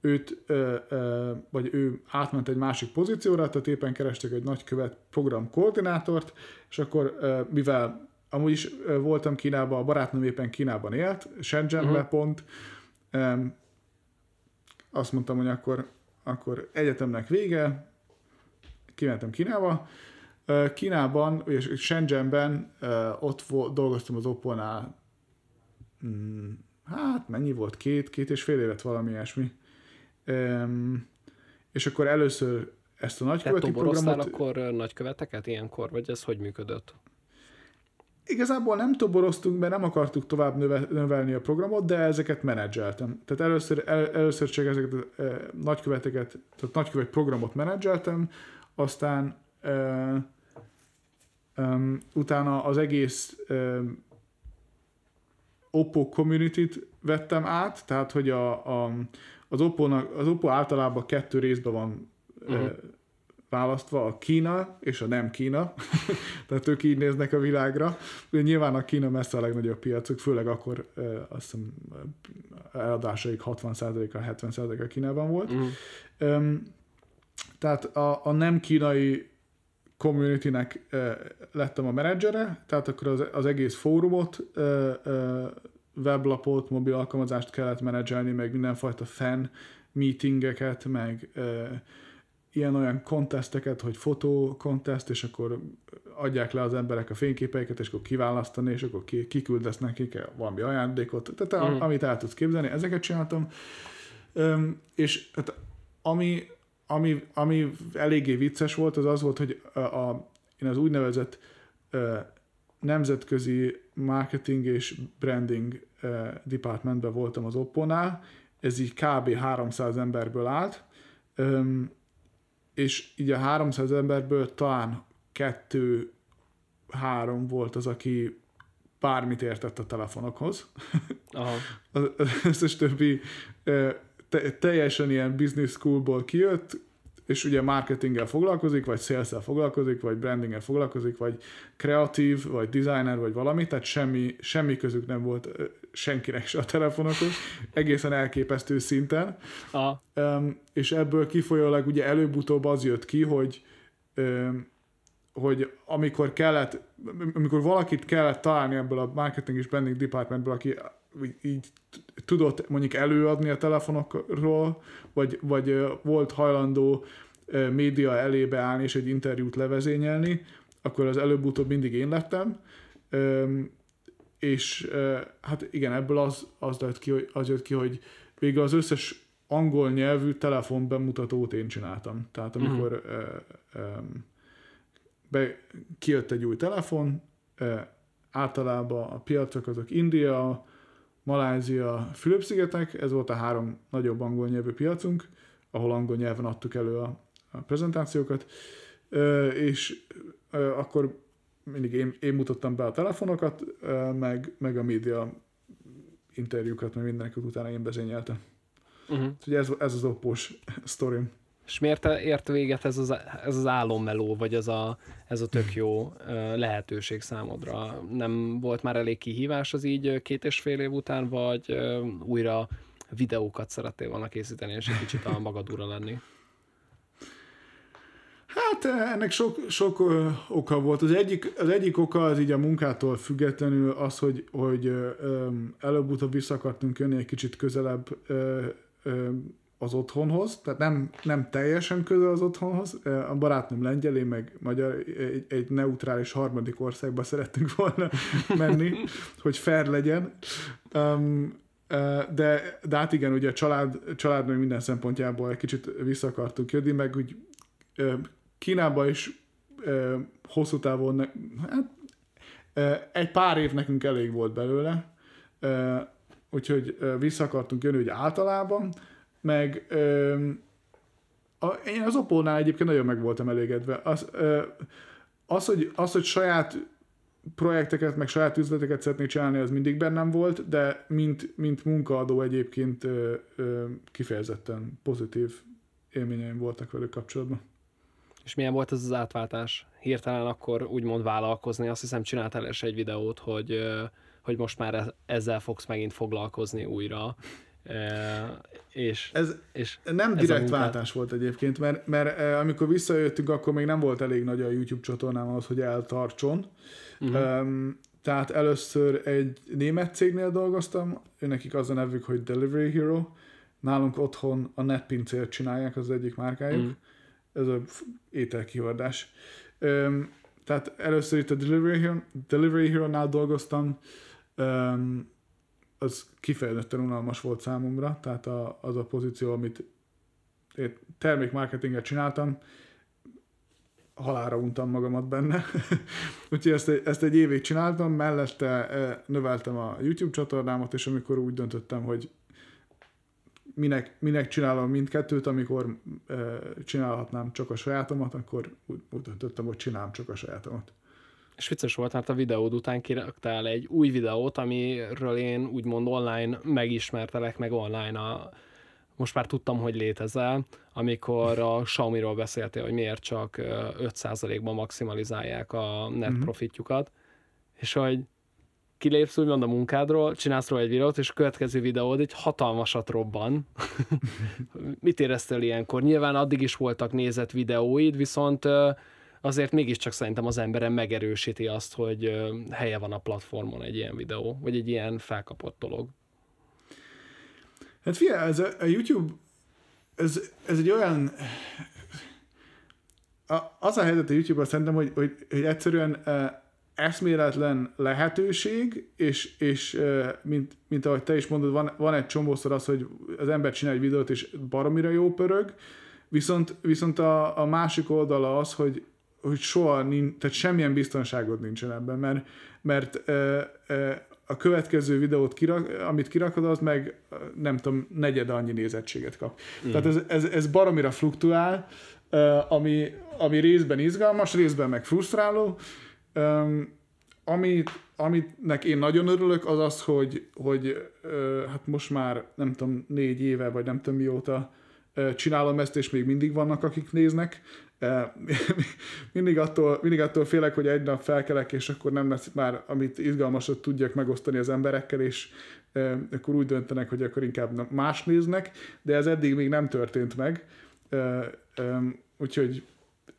őt, ö, ö, vagy ő átment egy másik pozícióra, tehát éppen kerestek egy nagykövet program koordinátort, és akkor ö, mivel amúgy is ö, voltam Kínában, a barátnőm éppen Kínában élt, Shenzhenbe uh-huh. pont, ö, azt mondtam, hogy akkor, akkor egyetemnek vége, kimentem Kínába. Kínában, és Shenzhenben ott dolgoztam az Oppo-nál, mm, hát mennyi volt? Két, két és fél évet valami ilyesmi. És akkor először ezt a nagyköveti programot... akkor nagyköveteket ilyenkor, vagy ez hogy működött? Igazából nem toboroztunk, mert nem akartuk tovább növe, növelni a programot, de ezeket menedzseltem. Tehát először, el, először csak ezeket a e, nagyköveteket, tehát nagykövet programot menedzseltem, aztán ö, ö, utána az egész ö, Oppo community-t vettem át, tehát hogy a, a, az, oppo az Oppo általában kettő részben van uh-huh. választva, a Kína és a nem Kína, <laughs> tehát ők így néznek a világra. Ugye nyilván a Kína messze a legnagyobb piacuk, főleg akkor azt hiszem eladásaik 60%-a, 70%-a Kínában volt. Uh-huh. Ö, tehát a, a nem kínai community-nek e, lettem a menedzsere, tehát akkor az, az egész fórumot, e, e, weblapot, mobil alkalmazást kellett menedzselni, meg mindenfajta fan meetingeket, meg e, ilyen-olyan konteszteket, hogy fotó konteszt, és akkor adják le az emberek a fényképeiket, és akkor kiválasztani, és akkor kiküldesz nekik valami ajándékot, tehát mm. amit el tudsz képzelni, ezeket csináltam. Um, és hát, ami ami, ami eléggé vicces volt, az az volt, hogy a, a, én az úgynevezett nemzetközi marketing és branding uh, departmentben voltam az Oppo-nál, ez így kb. 300 emberből állt, és így a 300 emberből talán kettő, három volt az, aki bármit értett a telefonokhoz. Aha. <laughs> az összes többi te, teljesen ilyen business schoolból kijött, és ugye marketinggel foglalkozik, vagy sales foglalkozik, vagy brandinggel foglalkozik, vagy kreatív, vagy designer, vagy valami, tehát semmi, semmi közük nem volt senkinek se a telefonokhoz, egészen elképesztő szinten. Aha. Um, és ebből kifolyólag ugye előbb-utóbb az jött ki, hogy um, hogy amikor kellett, amikor valakit kellett találni ebből a marketing és branding departmentből, aki így tudott mondjuk előadni a telefonokról, vagy, vagy volt hajlandó média elébe állni és egy interjút levezényelni, akkor az előbb-utóbb mindig én lettem. És hát igen, ebből az, az, lett ki, az jött ki, hogy végül az összes angol nyelvű telefon bemutatót én csináltam. Tehát amikor uh-huh. be, kijött egy új telefon, általában a piacok azok India, Malázia, Fülöp-szigetek, ez volt a három nagyobb angol nyelvű piacunk, ahol angol nyelven adtuk elő a, a prezentációkat, és akkor mindig én, én mutattam be a telefonokat, meg, meg a média interjúkat, meg mindeneket utána én bezényeltem. Uh-huh. Úgyhogy ez, ez az oppós sztorim. És miért ért véget ez az, ez az álommeló, vagy ez a, ez a tök jó lehetőség számodra? Nem volt már elég kihívás az így két és fél év után, vagy újra videókat szerettél volna készíteni, és egy kicsit a magad ura lenni? Hát ennek sok, sok oka volt. Az egyik, az egyik oka az így a munkától függetlenül az, hogy, hogy előbb-utóbb vissza akartunk jönni egy kicsit közelebb az otthonhoz, tehát nem, nem teljesen közel az otthonhoz. A barátnőm lengyel, én meg magyar, egy, egy neutrális harmadik országba szerettünk volna <laughs> menni, hogy fair legyen. Um, de, de hát igen, ugye a család, család meg minden szempontjából egy kicsit vissza akartunk jönni, meg úgy Kínába is hosszú távon, hát egy pár év nekünk elég volt belőle, úgyhogy vissza akartunk jönni, hogy általában, meg ö, a, én az Oppo-nál egyébként nagyon meg voltam elégedve. Az, ö, az, hogy, az, hogy saját projekteket, meg saját üzleteket szeretnék csinálni, az mindig bennem volt, de mint, mint munkaadó egyébként ö, ö, kifejezetten pozitív élményeim voltak velük kapcsolatban. És milyen volt ez az átváltás? Hirtelen akkor úgymond vállalkozni, azt hiszem csináltál is egy videót, hogy, hogy most már ezzel fogsz megint foglalkozni újra, és, ez és nem ez direkt váltás volt egyébként, mert, mert amikor visszajöttünk, akkor még nem volt elég nagy a YouTube csatornám ahhoz, hogy eltartson. Uh-huh. Um, tehát először egy német cégnél dolgoztam, nekik az a nevük, hogy Delivery Hero. Nálunk otthon a netpincért csinálják, az egyik márkájuk. Uh-huh. Ez a ételkihordás. Um, tehát először itt a Delivery, Hero, Delivery Hero-nál dolgoztam, um, az kifejezetten unalmas volt számomra, tehát a, az a pozíció, amit termékmarketinget csináltam, halára untam magamat benne. <laughs> Úgyhogy ezt, ezt egy évig csináltam, mellette e, növeltem a YouTube csatornámat, és amikor úgy döntöttem, hogy minek, minek csinálom mindkettőt, amikor e, csinálhatnám csak a sajátomat, akkor úgy, úgy döntöttem, hogy csinálom csak a sajátomat és vicces volt, mert a videód után kiraktál egy új videót, amiről én úgymond online megismertelek, meg online a, most már tudtam, hogy létezel, amikor a Xiaomi-ról beszéltél, hogy miért csak 5%-ban maximalizálják a net mhm. profitjukat, és hogy kilépsz úgymond a munkádról, csinálsz róla egy videót, és a következő videód egy hatalmasat robban. <laughs> Mit éreztél ilyenkor? Nyilván addig is voltak nézett videóid, viszont azért mégiscsak szerintem az emberen megerősíti azt, hogy helye van a platformon egy ilyen videó, vagy egy ilyen felkapott dolog. Hát figyelj, ez a, a YouTube, ez, ez egy olyan, a, az a helyzet a YouTube-ban szerintem, hogy, hogy, hogy egyszerűen eszméletlen lehetőség, és, és mint, mint ahogy te is mondod, van, van egy csomószor az, hogy az ember csinál egy videót, és baromira jó pörög, Viszont, viszont a, a másik oldala az, hogy, hogy soha nincs, tehát semmilyen biztonságod nincsen ebben, mert, mert ö, ö, a következő videót, kirak, amit kirakod, az meg nem tudom, negyed annyi nézettséget kap. Mm. Tehát ez, ez, ez baromira fluktuál, ami, ami részben izgalmas, részben meg frusztráló. Amit, amitnek én nagyon örülök, az az, hogy, hogy hát most már nem tudom, négy éve, vagy nem tudom mióta csinálom ezt, és még mindig vannak, akik néznek. <laughs> mindig, attól, mindig attól félek, hogy egy nap felkelek, és akkor nem lesz már, amit izgalmasat tudjak megosztani az emberekkel, és akkor úgy döntenek, hogy akkor inkább más néznek, de ez eddig még nem történt meg, úgyhogy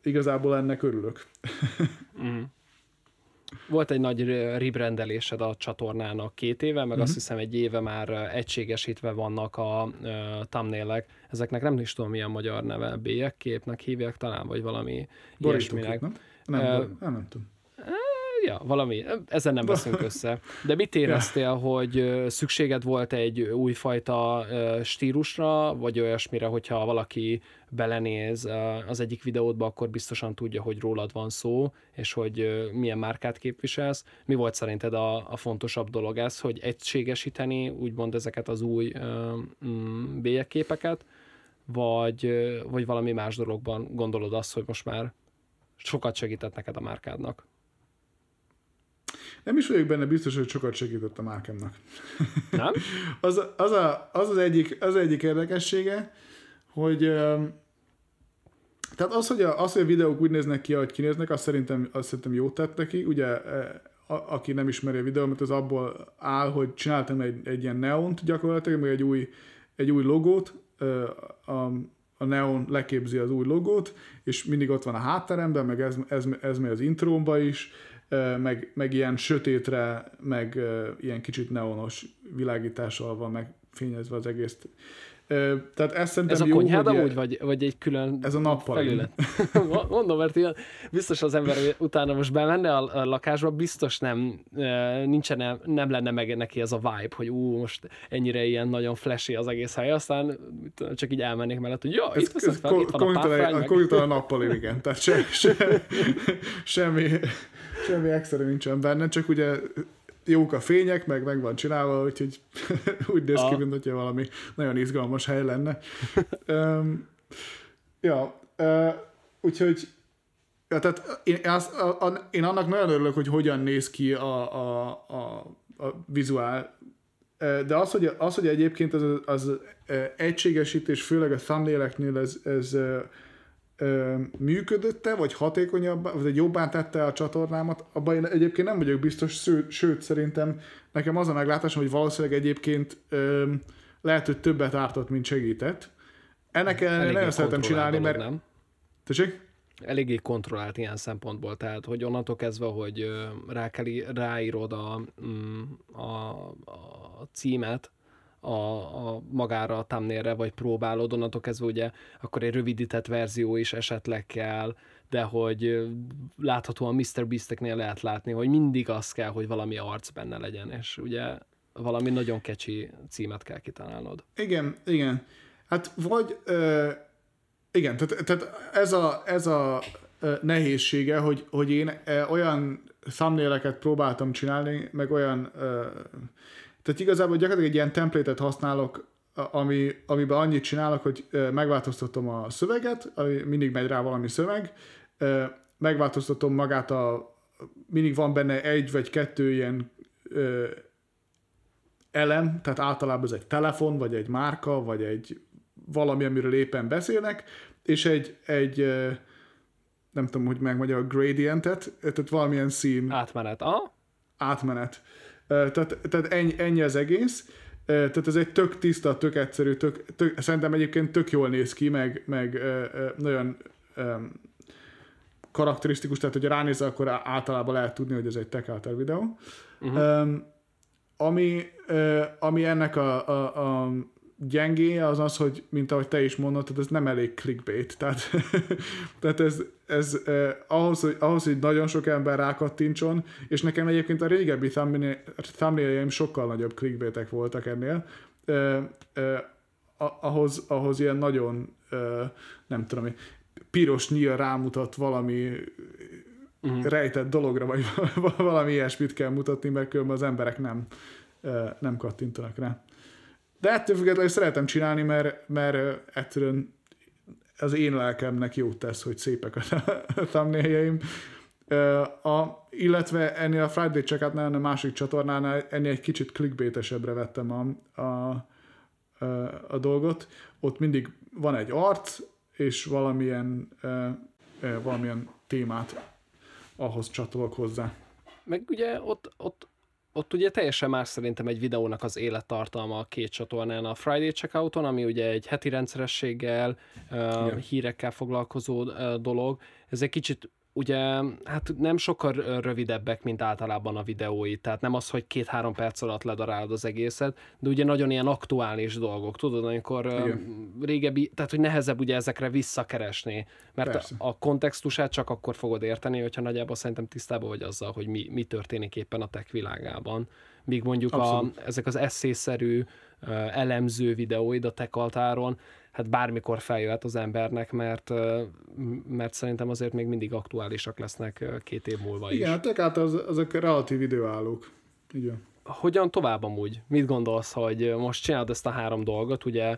igazából ennek örülök. <laughs> mm. Volt egy nagy rebrandelésed a csatornának két éve, meg uh-huh. azt mhm. hiszem egy éve már egységesítve vannak a uh, thumbnailek. Ezeknek nem is tudom milyen magyar neve, bélyegképnek hívják talán, vagy valami ilyesminek. Nem? Nem, uh, nem, nem tudom ja, valami, ezen nem veszünk <laughs> össze. De mit éreztél, hogy szükséged volt egy újfajta stílusra, vagy olyasmire, hogyha valaki belenéz az egyik videódba, akkor biztosan tudja, hogy rólad van szó, és hogy milyen márkát képviselsz. Mi volt szerinted a, a fontosabb dolog ez, hogy egységesíteni úgymond ezeket az új mm, bélyegképeket, vagy, vagy valami más dologban gondolod azt, hogy most már sokat segített neked a márkádnak? Nem is vagyok benne biztos, hogy sokat segített a márkámnak. Nem? <laughs> az, az, a, az, az, egyik, az egyik érdekessége, hogy tehát az, hogy a, az, hogy a videók úgy néznek ki, ahogy kinéznek, azt szerintem, azt szerintem jót tett neki. Ugye, a, aki nem ismeri a videómat, az abból áll, hogy csináltam egy, egy ilyen neont gyakorlatilag, meg egy új, egy új logót, a, a neon leképzi az új logót, és mindig ott van a hátteremben, meg ez, ez, ez megy az intrómba is, meg, meg ilyen sötétre, meg ilyen kicsit neonos világítással van megfényezve az egész. Tehát ez szerintem Ez a jó, hogy amúgy, vagy, vagy egy külön Ez a nappal. <laughs> Mondom, mert ilyen, biztos az ember utána most bemenne a, a lakásba, biztos nem, nincsen, nem lenne meg neki ez a vibe, hogy ú, most ennyire ilyen nagyon flashy az egész hely, aztán csak így elmennék mellett, hogy jó, ez, itt, ez, fel, itt van a párfrány. A, a nappal, igen, tehát se, se, <laughs> semmi Semmi extra nincsen benne, csak ugye jók a fények, meg meg van csinálva, úgyhogy <laughs> úgy néz ki, mint hogyha valami nagyon izgalmas hely lenne. <laughs> um, ja, uh, úgyhogy ja, tehát én, az, a, a, én annak nagyon örülök, hogy hogyan néz ki a, a, a, a vizuál, de az, hogy, az, hogy egyébként az, az egységesítés, főleg a thumbnaileknél ez, ez működötte, vagy hatékonyabb, vagy jobbá tette a csatornámat, abban én egyébként nem vagyok biztos, sző, sőt szerintem nekem az a meglátásom, hogy valószínűleg egyébként ö, lehet, hogy többet ártott, mint segített. Ennek ellenére nagyon szeretem csinálni, mert... Nem? Tessék? Eléggé kontrollált ilyen szempontból, tehát hogy onnantól kezdve, hogy rá kell, ráírod a, mm, a, a címet, a, a magára a thumbnailre, vagy próbálod, onnantól kezdve ugye akkor egy rövidített verzió is esetleg kell, de hogy láthatóan Mr. Beasteknél lehet látni, hogy mindig az kell, hogy valami arc benne legyen, és ugye valami nagyon kecsi címet kell kitalálnod. Igen, igen. Hát vagy, ö, igen, tehát, tehát ez a, ez a nehézsége, hogy, hogy én olyan thumbnaileket próbáltam csinálni, meg olyan ö, tehát igazából gyakorlatilag egy ilyen templétet használok, ami, amiben annyit csinálok, hogy megváltoztatom a szöveget, ami mindig megy rá valami szöveg, megváltoztatom magát a, mindig van benne egy vagy kettő ilyen elem, tehát általában ez egy telefon, vagy egy márka, vagy egy valami, amiről éppen beszélnek, és egy, egy nem tudom, hogy megmondja a gradientet, tehát valamilyen szín. Átmenet, ah? Átmenet. Tehát, tehát ennyi, ennyi az egész. Tehát ez egy tök tiszta, tök egyszerű, tök, tök, szerintem egyébként tök jól néz ki, meg, meg nagyon karakterisztikus, tehát hogyha ránézel, akkor általában lehet tudni, hogy ez egy tech videó. Uh-huh. Um, ami, uh, ami ennek a, a, a gyengé az az, hogy mint ahogy te is mondod, ez nem elég clickbait. Tehát, <laughs> tehát ez, ez eh, ahhoz, hogy, ahhoz, hogy nagyon sok ember rákattintson, és nekem egyébként a régebbi thumbnailjaim sokkal nagyobb clickbaitek voltak ennél, eh, eh, ahhoz, ahhoz ilyen nagyon nem tudom, piros nyíl rámutat valami uh-huh. rejtett dologra, vagy <laughs> valami ilyesmit kell mutatni, mert különben az emberek nem, nem kattintanak rá. De ettől függetlenül szeretem csinálni, mert, mert egyszerűen az én lelkemnek jót tesz, hogy szépek a <laughs> thumbnailjeim. A, illetve ennél a Friday check a másik csatornánál ennél egy kicsit clickbaitesebbre vettem a, a, a, a dolgot. Ott mindig van egy arc, és valamilyen, e, e, valamilyen témát ahhoz csatolok hozzá. Meg ugye ott, ott ott ugye teljesen más szerintem egy videónak az élettartalma a két csatornán. A Friday Checkouton, ami ugye egy heti rendszerességgel, uh, hírekkel foglalkozó dolog, ez egy kicsit ugye hát nem sokkal rövidebbek, mint általában a videói, tehát nem az, hogy két-három perc alatt ledarálod az egészet, de ugye nagyon ilyen aktuális dolgok, tudod, amikor Igen. régebbi, tehát hogy nehezebb ugye ezekre visszakeresni, mert Persze. a kontextusát csak akkor fogod érteni, hogyha nagyjából szerintem tisztában vagy azzal, hogy mi, mi történik éppen a tech világában. Míg mondjuk a, ezek az eszészerű elemző videóid a tech altáron, hát bármikor feljöhet az embernek, mert, mert szerintem azért még mindig aktuálisak lesznek két év múlva is. Igen, hát tehát az, azok relatív időállók. Igen. Hogyan tovább amúgy? Mit gondolsz, hogy most csinálod ezt a három dolgot, ugye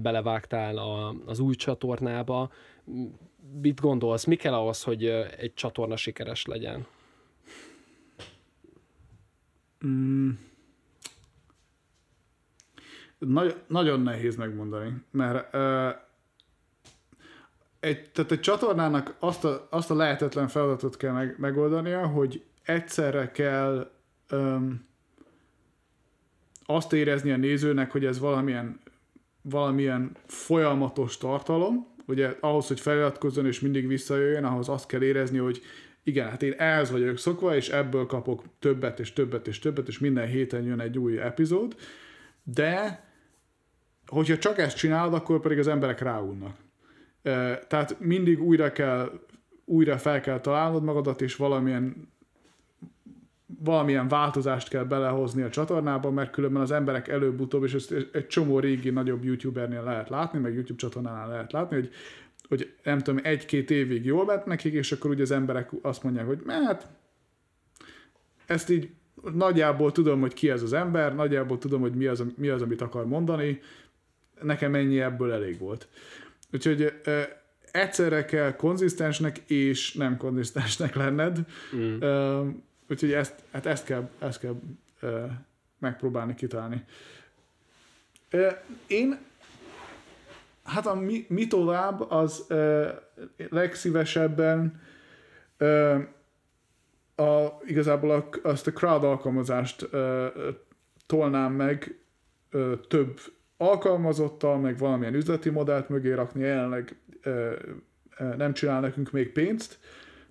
belevágtál a, az új csatornába, mit gondolsz, mi kell ahhoz, hogy egy csatorna sikeres legyen? Mm nagy, nagyon nehéz megmondani, mert uh, egy, tehát egy csatornának azt a, azt a lehetetlen feladatot kell meg, megoldania, hogy egyszerre kell um, azt érezni a nézőnek, hogy ez valamilyen, valamilyen folyamatos tartalom, ugye ahhoz, hogy feliratkozzon és mindig visszajöjjön, ahhoz azt kell érezni, hogy igen, hát én ehhez vagyok szokva, és ebből kapok többet és többet és többet, és minden héten jön egy új epizód, de hogyha csak ezt csinálod, akkor pedig az emberek ráunnak. Tehát mindig újra kell, újra fel kell találnod magadat, és valamilyen valamilyen változást kell belehozni a csatornába, mert különben az emberek előbb-utóbb, és ezt egy csomó régi nagyobb youtubernél lehet látni, meg YouTube csatornánál lehet látni, hogy, hogy nem tudom, egy-két évig jól ment nekik, és akkor ugye az emberek azt mondják, hogy hát ezt így nagyjából tudom, hogy ki ez az ember, nagyjából tudom, hogy mi az, mi az amit akar mondani, nekem ennyi ebből elég volt. Úgyhogy egyszerre kell konzisztensnek és nem konzisztensnek lenned. Mm. Úgyhogy ezt, hát ezt kell, ezt kell megpróbálni kitalálni. Én hát a mi, mi tovább, az uh, legszívesebben uh, a, igazából a, azt a crowd alkalmazást uh, tolnám meg uh, több alkalmazottal, meg valamilyen üzleti modellt mögé rakni, jelenleg nem csinál nekünk még pénzt,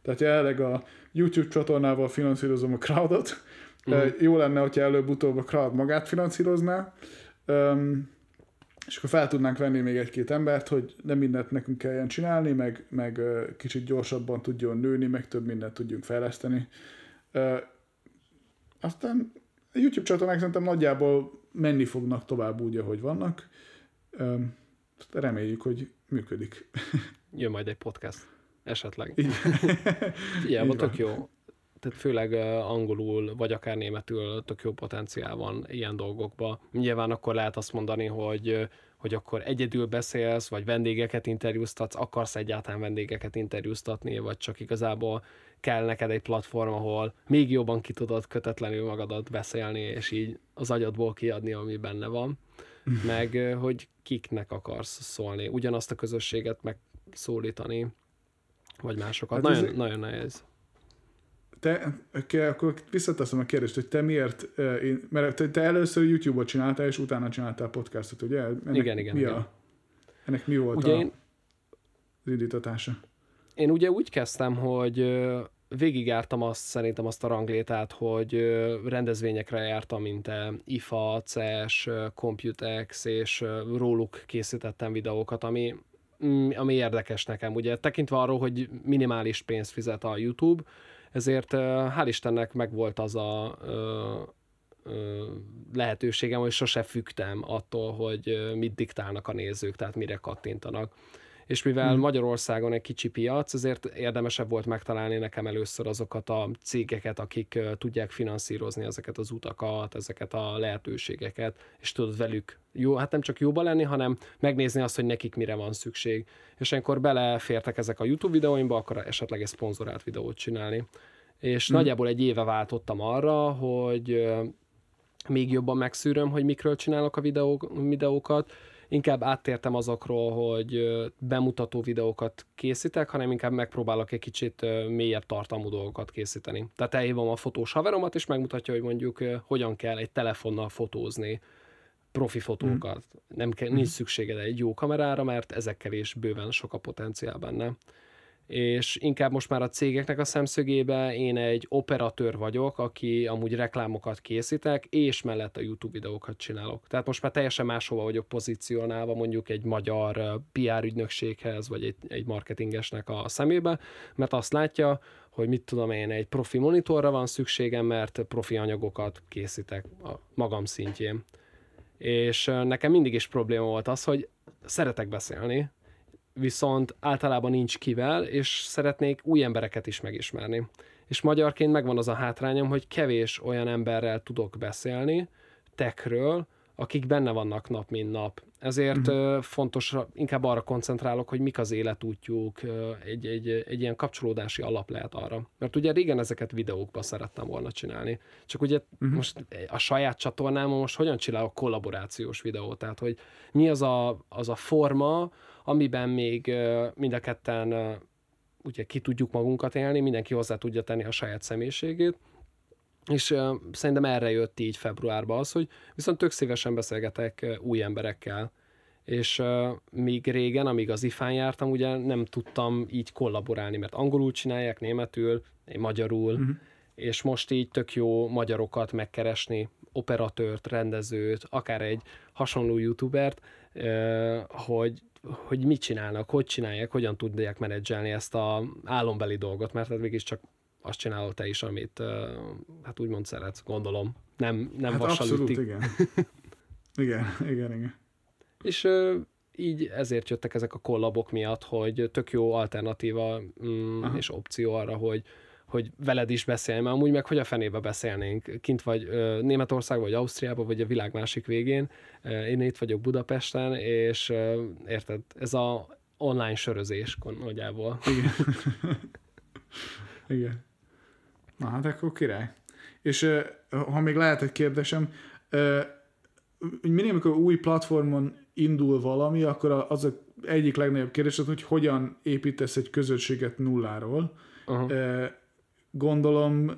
tehát jelenleg a YouTube csatornával finanszírozom a crowdot, uh-huh. jó lenne, hogyha előbb-utóbb a crowd magát finanszírozná, és akkor fel tudnánk venni még egy-két embert, hogy nem mindent nekünk kelljen csinálni, meg, meg kicsit gyorsabban tudjon nőni, meg több mindent tudjunk fejleszteni. Aztán a YouTube csatornák szerintem nagyjából menni fognak tovább úgy, ahogy vannak. Reméljük, hogy működik. Jön majd egy podcast, esetleg. Igen, tök jó. Tehát főleg angolul, vagy akár németül tök jó potenciál van ilyen dolgokba. Nyilván akkor lehet azt mondani, hogy hogy akkor egyedül beszélsz, vagy vendégeket interjúztatsz, akarsz egyáltalán vendégeket interjúztatni, vagy csak igazából kell neked egy platform, ahol még jobban ki tudod kötetlenül magadat beszélni, és így az agyadból kiadni, ami benne van, <laughs> meg hogy kiknek akarsz szólni, ugyanazt a közösséget megszólítani, vagy másokat. Hát nagyon, ez... nagyon nehéz. Te, akkor visszateszem a kérdést, hogy te miért, én, mert te, te először YouTube-ot csináltál, és utána csináltál podcastot, ugye? Ennek igen, igen. Mi igen. A, ennek mi volt ugye a, én, az indítatása? Én ugye úgy kezdtem, hogy végigjártam azt, szerintem azt a ranglétát, hogy rendezvényekre jártam, mint IFA, CES, Computex, és róluk készítettem videókat, ami, mm, ami érdekes nekem. Ugye tekintve arról, hogy minimális pénzt fizet a YouTube, ezért hál' Istennek megvolt az a lehetőségem, hogy sose fügtem attól, hogy mit diktálnak a nézők, tehát mire kattintanak és mivel hmm. Magyarországon egy kicsi piac, ezért érdemesebb volt megtalálni nekem először azokat a cégeket, akik tudják finanszírozni ezeket az utakat, ezeket a lehetőségeket, és tudod velük jó, hát nem csak jóba lenni, hanem megnézni azt, hogy nekik mire van szükség. És amikor belefértek ezek a YouTube videóimba, akkor esetleg egy szponzorált videót csinálni. És hmm. nagyjából egy éve váltottam arra, hogy még jobban megszűröm, hogy mikről csinálok a videók, videókat, inkább áttértem azokról, hogy bemutató videókat készítek, hanem inkább megpróbálok egy kicsit mélyebb tartalmú dolgokat készíteni. Tehát elhívom a fotós haveromat, és megmutatja, hogy mondjuk hogyan kell egy telefonnal fotózni profi fotókat. Mm. Nem kell, nincs szükséged egy jó kamerára, mert ezekkel is bőven sok a potenciál benne és inkább most már a cégeknek a szemszögébe én egy operatőr vagyok, aki amúgy reklámokat készítek, és mellett a YouTube videókat csinálok. Tehát most már teljesen máshova vagyok pozícionálva mondjuk egy magyar PR ügynökséghez, vagy egy, egy marketingesnek a szemébe, mert azt látja, hogy mit tudom én, egy profi monitorra van szükségem, mert profi anyagokat készítek a magam szintjén. És nekem mindig is probléma volt az, hogy szeretek beszélni, viszont általában nincs kivel, és szeretnék új embereket is megismerni. És magyarként megvan az a hátrányom, hogy kevés olyan emberrel tudok beszélni tekről, akik benne vannak nap, mint nap. Ezért uh-huh. fontos, inkább arra koncentrálok, hogy mik az életútjuk, egy, egy, egy ilyen kapcsolódási alap lehet arra. Mert ugye régen ezeket videókba szerettem volna csinálni. Csak ugye uh-huh. most a saját csatornámon most hogyan csinálok kollaborációs videót? Tehát, hogy mi az a, az a forma, amiben még mind a ketten ugye ki tudjuk magunkat élni, mindenki hozzá tudja tenni a saját személyiségét, és szerintem erre jött így februárban az, hogy viszont tök szívesen beszélgetek új emberekkel, és uh, míg régen, amíg az ifán jártam, ugye nem tudtam így kollaborálni, mert angolul csinálják, németül, én magyarul, uh-huh. és most így tök jó magyarokat megkeresni, operatőrt, rendezőt, akár egy hasonló youtubert, uh, hogy hogy mit csinálnak, hogy csinálják, hogyan tudják menedzselni ezt a álombeli dolgot, mert hát csak azt csinálod te is, amit hát úgymond szeretsz, gondolom. Nem, nem hát abszolút, igen. <laughs> igen, igen, igen. És így ezért jöttek ezek a kollabok miatt, hogy tök jó alternatíva mm, és opció arra, hogy, hogy veled is beszélj, mert amúgy meg hogy a fenébe beszélnénk. Kint vagy Németországban, vagy Ausztriában, vagy a világ másik végén. Én itt vagyok Budapesten, és érted, ez a online sörözés nagyjából. Igen. <laughs> Igen. Na hát akkor király. És ha még lehet egy kérdésem, mindig, amikor új platformon indul valami, akkor az a egyik legnagyobb kérdés az, hogy hogyan építesz egy közösséget nulláról. Uh-huh. Gondolom,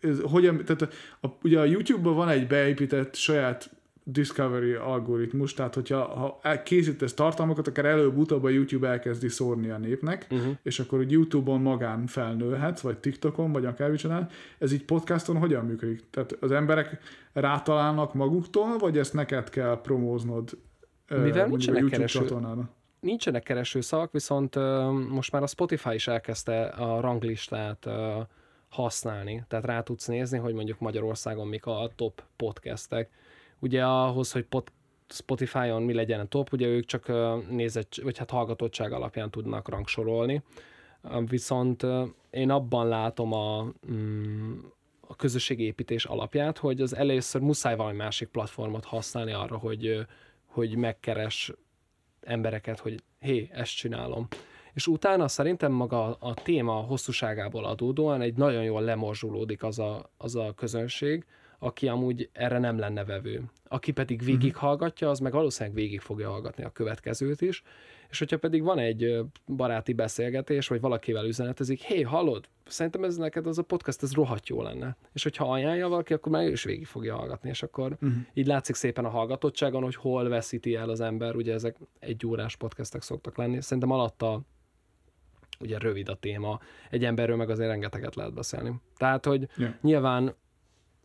ez, hogyan, tehát a, ugye a YouTube-ban van egy beépített saját discovery algoritmus, tehát hogyha ha készítesz tartalmakat, akár előbb-utóbb a YouTube elkezdi szórni a népnek, uh-huh. és akkor hogy YouTube-on magán felnőhetsz, vagy TikTokon, vagy akár csinál. Ez így podcaston hogyan működik? Tehát az emberek rátalálnak maguktól, vagy ezt neked kell promóznod Mivel nincsenek kereső? Nincsenek kereső szavak, viszont most már a Spotify is elkezdte a ranglistát használni, tehát rá tudsz nézni, hogy mondjuk Magyarországon mik a top podcastek, ugye ahhoz, hogy pot, Spotify-on mi legyen a top, ugye ők csak nézett, vagy hát hallgatottság alapján tudnak rangsorolni, viszont én abban látom a, mm, a közösségépítés alapját, hogy az először muszáj valami másik platformot használni arra, hogy, hogy megkeres embereket, hogy hé, ezt csinálom. És utána szerintem maga a téma hosszúságából adódóan egy nagyon jól lemorzsulódik az a, az a közönség, aki amúgy erre nem lenne vevő. Aki pedig mhm. végighallgatja, az meg valószínűleg végig fogja hallgatni a következőt is, és hogyha pedig van egy baráti beszélgetés, vagy valakivel üzenetezik, hé, hallod, szerintem ez neked az a podcast, ez rohadt jó lenne. És hogyha ajánlja valaki, akkor már ő is végig fogja hallgatni, és akkor uh-huh. így látszik szépen a hallgatottságon, hogy hol veszíti el az ember, ugye ezek egy órás podcastek szoktak lenni. Szerintem alatta ugye rövid a téma, egy emberről meg azért rengeteget lehet beszélni. Tehát, hogy yeah. nyilván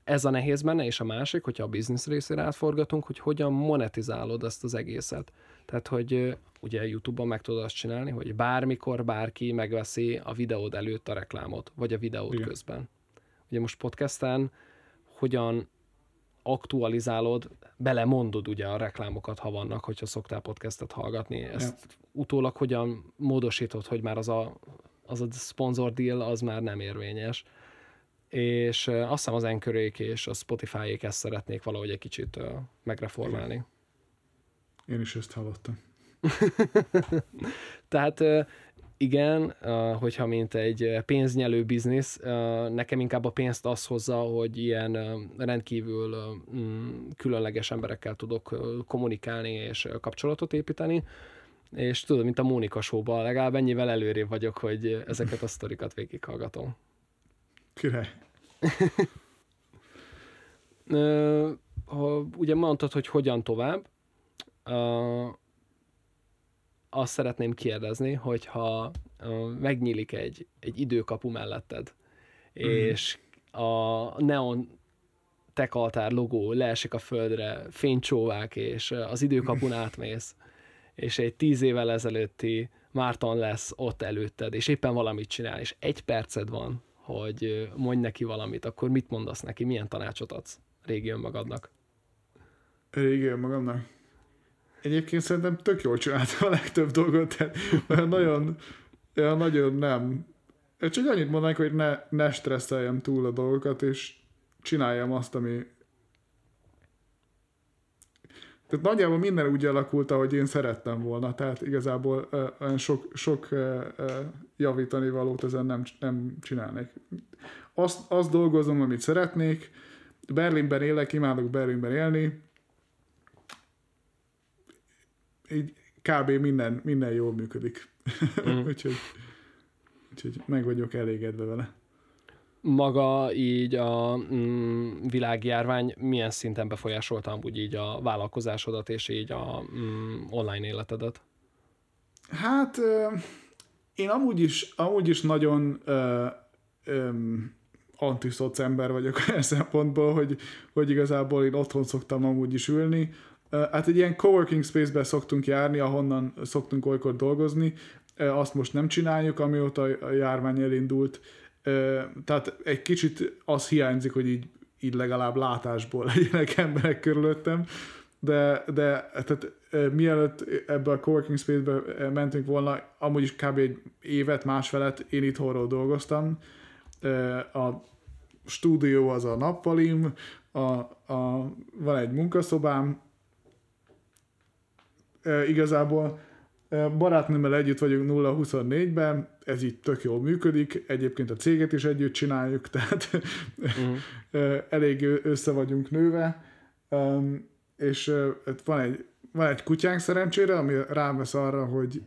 ez a nehéz benne, és a másik, hogyha a biznisz részére átforgatunk, hogy hogyan monetizálod ezt az egészet. Tehát, hogy ugye YouTube-on meg tudod azt csinálni, hogy bármikor bárki megveszi a videód előtt a reklámot, vagy a videót Igen. közben. Ugye most podcasten hogyan aktualizálod, belemondod ugye a reklámokat, ha vannak, hogyha szoktál podcastet hallgatni. Ezt ja. utólag hogyan módosítod, hogy már az a, az a sponsor deal az már nem érvényes. És azt hiszem az Anchorék és a Spotify-ék ezt szeretnék valahogy egy kicsit megreformálni. Én is ezt hallottam. <laughs> Tehát igen, hogyha mint egy pénznyelő biznisz, nekem inkább a pénzt az hozza, hogy ilyen rendkívül mm, különleges emberekkel tudok kommunikálni és kapcsolatot építeni, és tudod, mint a Mónika show legalább ennyivel előrébb vagyok, hogy ezeket a <laughs> sztorikat végighallgatom. Király. ugye mondtad, hogy hogyan tovább, azt szeretném kérdezni, hogyha megnyílik egy, egy időkapu melletted, mm. és a neon tekaltár logó leesik a földre, fénycsóvák, és az időkapun <laughs> átmész, és egy tíz évvel ezelőtti Márton lesz ott előtted, és éppen valamit csinál, és egy perced van, hogy mondj neki valamit, akkor mit mondasz neki, milyen tanácsot adsz régi önmagadnak? Régi önmagamnak? Egyébként szerintem tök jól csináltam a legtöbb dolgot, tehát olyan nagyon, olyan nagyon nem. Csak annyit mondanék, hogy ne, ne stresszeljem túl a dolgokat, és csináljam azt, ami... Tehát nagyjából minden úgy alakult, ahogy én szerettem volna, tehát igazából uh, olyan sok, sok uh, uh, javítani valót ezen nem, nem csinálnék. Azt, azt dolgozom, amit szeretnék, Berlinben élek, imádok Berlinben élni, így kb. minden, minden jól működik. Mm. <laughs> úgyhogy, úgyhogy meg vagyok elégedve vele. Maga így a mm, világjárvány milyen szinten befolyásolta amúgy így a vállalkozásodat és így a mm, online életedet? Hát én amúgy is, amúgy is nagyon ö, ö, antiszoc ember vagyok <laughs> olyan szempontból, hogy, hogy igazából én otthon szoktam amúgy is ülni, Hát egy ilyen coworking space-be szoktunk járni, ahonnan szoktunk olykor dolgozni, azt most nem csináljuk, amióta a járvány elindult. Tehát egy kicsit az hiányzik, hogy így, így legalább látásból <laughs> legyenek emberek körülöttem, de, de tehát, mielőtt ebbe a coworking space-be mentünk volna, amúgy is kb. egy évet, másfelet én itthonról dolgoztam. A stúdió az a nappalim, a, a, van egy munkaszobám, igazából barátnőmmel együtt vagyunk 0-24-ben, ez így tök jól működik, egyébként a céget is együtt csináljuk, <laughs> tehát uh-huh. elég össze vagyunk nőve, és van egy, van egy kutyánk szerencsére, ami rámesz arra, hogy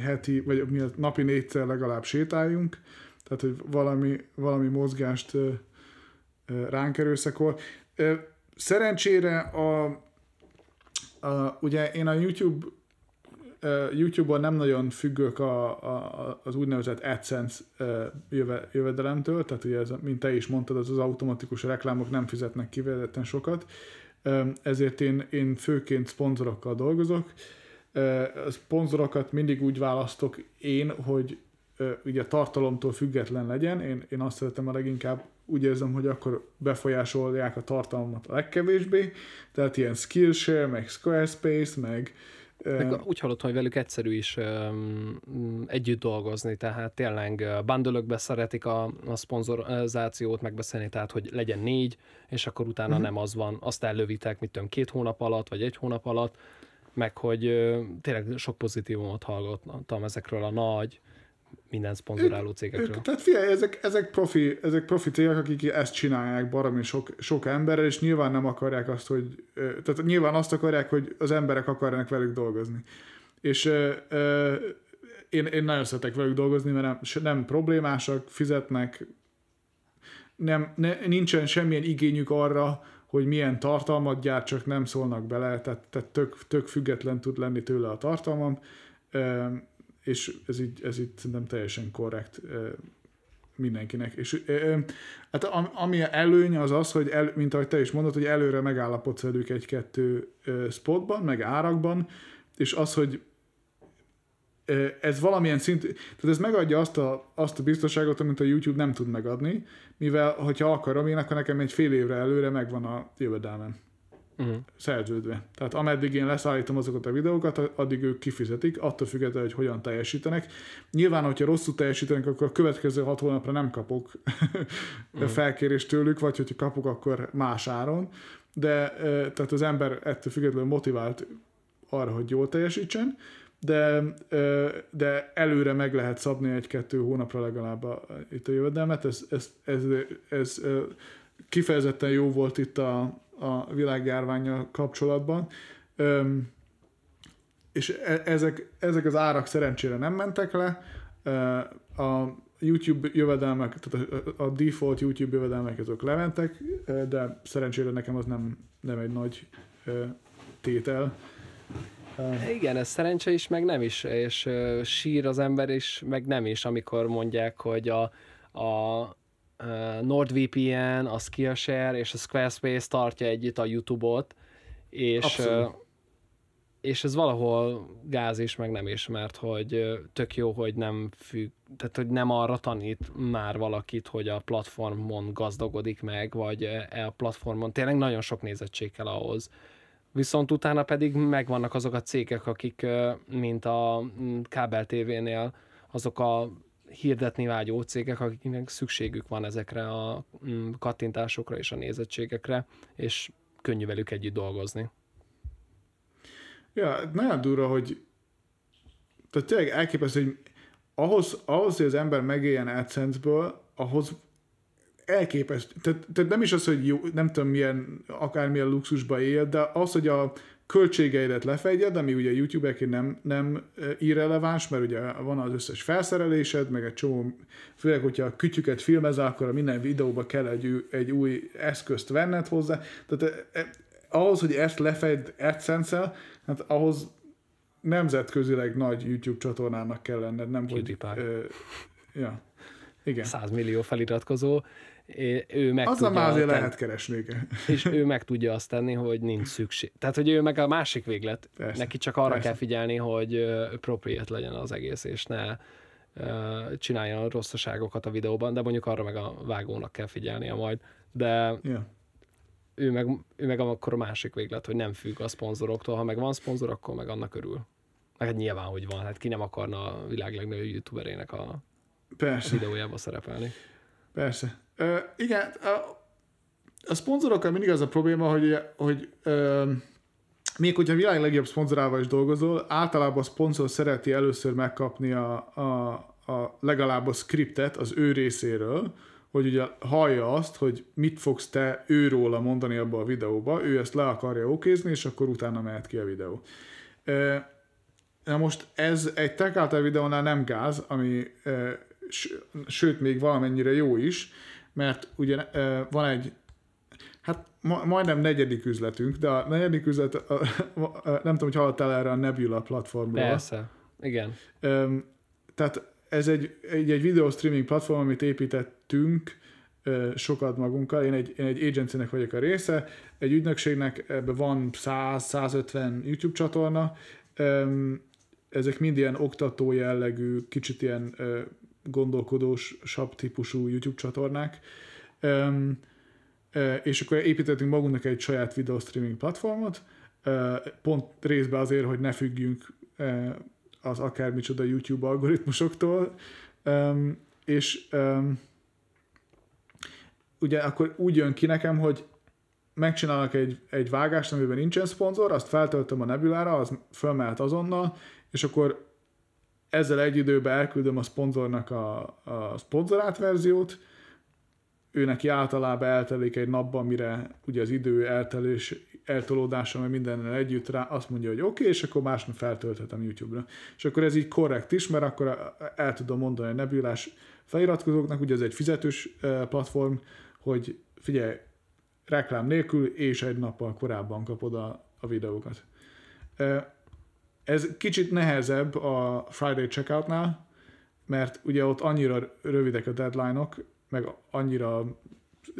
heti, vagy napi négyszer legalább sétáljunk, tehát hogy valami, valami mozgást ránk erőszakol. Szerencsére a Uh, ugye én a YouTube YouTube-on nem nagyon függök a, a, az úgynevezett AdSense jöve, jövedelemtől, tehát ugye ez, mint te is mondtad, az az automatikus reklámok nem fizetnek kivezetten sokat, ezért én, én főként szponzorokkal dolgozok. A szponzorokat mindig úgy választok én, hogy ugye a tartalomtól független legyen, én, én azt szeretem a leginkább úgy érzem, hogy akkor befolyásolják a tartalmat a legkevésbé, tehát ilyen Skillshare, meg Squarespace, meg meg úgy hallottam, hogy velük egyszerű is um, együtt dolgozni, tehát tényleg bandölökbe szeretik a, a szponzorizációt megbeszélni, tehát hogy legyen négy, és akkor utána uh-huh. nem az van, azt ellövitek, mit tudom, két hónap alatt, vagy egy hónap alatt, meg hogy uh, tényleg sok pozitívumot hallottam ezekről a nagy minden szponzoráló cégekről. Tehát figyelj, ezek, ezek, profi, ezek profi cégek, akik ezt csinálják baromi sok, sok emberrel, és nyilván nem akarják azt, hogy, tehát nyilván azt akarják, hogy az emberek akarjanak velük dolgozni. És ö, ö, én, én nagyon szeretek velük dolgozni, mert nem, nem problémásak, fizetnek, nem, ne, nincsen semmilyen igényük arra, hogy milyen tartalmat gyárt, csak nem szólnak bele, tehát, tehát tök, tök független tud lenni tőle a tartalmam és ez így, ez így szerintem teljesen korrekt mindenkinek. És hát ami előny az az, hogy el, mint ahogy te is mondod, hogy előre megállapodsz velük egy-kettő spotban, meg árakban, és az, hogy ez valamilyen szint, tehát ez megadja azt a, azt a biztonságot, amit a YouTube nem tud megadni, mivel, hogyha akarom én, akkor nekem egy fél évre előre megvan a jövedelmem. Uh-huh. Szerződve. Tehát ameddig én leszállítom azokat a videókat, addig ők kifizetik, attól függetlenül, hogy hogyan teljesítenek. Nyilván, hogyha rosszul teljesítenek, akkor a következő hat hónapra nem kapok <laughs> uh-huh. felkérést tőlük, vagy hogyha kapok, akkor más áron. De tehát az ember ettől függetlenül motivált arra, hogy jól teljesítsen de, de előre meg lehet szabni egy-kettő hónapra legalább a, itt a jövedelmet. Ez, ez, ez, ez kifejezetten jó volt itt a, a világjárványjal kapcsolatban. És e, ezek, ezek az árak szerencsére nem mentek le. A YouTube jövedelmek, tehát a, default YouTube jövedelmek azok lementek, de szerencsére nekem az nem, nem egy nagy tétel igen, ez szerencse is, meg nem is, és sír az ember is, meg nem is, amikor mondják, hogy a, a NordVPN, a Skillshare és a Squarespace tartja együtt a YouTube-ot, és, uh, és ez valahol gáz is, meg nem is, mert hogy tök jó, hogy nem függ, tehát hogy nem arra tanít már valakit, hogy a platformon gazdagodik meg, vagy e a platformon tényleg nagyon sok nézettség kell ahhoz, viszont utána pedig megvannak azok a cégek, akik, mint a kábel TV-nél, azok a hirdetni vágyó cégek, akiknek szükségük van ezekre a mm, kattintásokra és a nézettségekre, és könnyű velük együtt dolgozni. Ja, nagyon durva, hogy tehát tényleg elképesztő, hogy ahhoz, ahhoz, hogy az ember megéljen AdSense-ből, ahhoz elképesztő. Tehát, tehát nem is az, hogy jó, nem tudom milyen, akármilyen luxusba él, de az, hogy a költségeidet lefedjed, ami ugye YouTube-eként nem, nem irreleváns, mert ugye van az összes felszerelésed, meg egy csomó, főleg, hogyha a kütyüket filmezel, akkor a minden videóba kell egy, egy új eszközt venned hozzá. Tehát eh, ahhoz, hogy ezt lefedd AdSense-el, hát ahhoz nemzetközileg nagy YouTube csatornának kell lenned, nem hogy... Ö, ja. Igen. 100 millió feliratkozó, ő meg Azzal tudja már azért tenni, lehet keresni. És ő meg tudja azt tenni, hogy nincs szükség. Tehát, hogy ő meg a másik véglet. Persze, Neki csak arra persze. kell figyelni, hogy appropriate legyen az egész, és ne csinálja rosszaságokat a videóban, de mondjuk arra meg a vágónak kell figyelnie majd. De yeah. ő, meg, ő meg akkor a másik véglet, hogy nem függ a szponzoroktól. Ha meg van szponzor, akkor meg annak örül. Meg hát nyilván, hogy van. Hát ki nem akarna a világ legnagyobb youtuberének a, Persze. a videójába szerepelni. Persze. Uh, igen, a, a szponzorokkal mindig az a probléma, hogy, hogy uh, még hogyha a világ legjobb szponzorával is dolgozol, általában a szponzor szereti először megkapni a, a, a legalább a scriptet az ő részéről, hogy ugye hallja azt, hogy mit fogsz te őróla mondani abba a videóba, ő ezt le akarja okézni, és akkor utána mehet ki a videó. Na most ez egy Tech videónál nem gáz, ami sőt még valamennyire jó is, mert ugye van egy, hát majdnem negyedik üzletünk, de a negyedik üzlet, a, a, a, nem tudom, hogy hallottál erre a Nebula platformról. Persze, igen. Tehát ez egy, egy, egy video streaming platform, amit építettünk sokat magunkkal. Én egy, én egy agencynek vagyok a része, egy ügynökségnek ebben van 100-150 YouTube csatorna, ezek mind ilyen oktató jellegű, kicsit ilyen gondolkodós, sab típusú YouTube csatornák, um, és akkor építettünk magunknak egy saját video streaming platformot, pont részben azért, hogy ne függjünk az akármicsoda YouTube algoritmusoktól, és ugye akkor úgy jön ki nekem, hogy megcsinálok egy, egy vágást, amiben nincsen szponzor, azt feltöltöm a Nebulára, az fölmehet azonnal, és akkor ezzel egy időben elküldöm a szponzornak a, a szponzorált verziót, ő neki általában eltelik egy napban, mire ugye az idő eltelés, eltolódása, mert mindennel együtt rá azt mondja, hogy oké, okay, és akkor másnap feltölthetem YouTube-ra. És akkor ez így korrekt is, mert akkor el tudom mondani a nebulás feliratkozóknak, ugye ez egy fizetős platform, hogy figyelj, reklám nélkül, és egy nappal korábban kapod a, a videókat. Ez kicsit nehezebb a Friday checkoutnál, mert ugye ott annyira rövidek a deadline-ok, meg annyira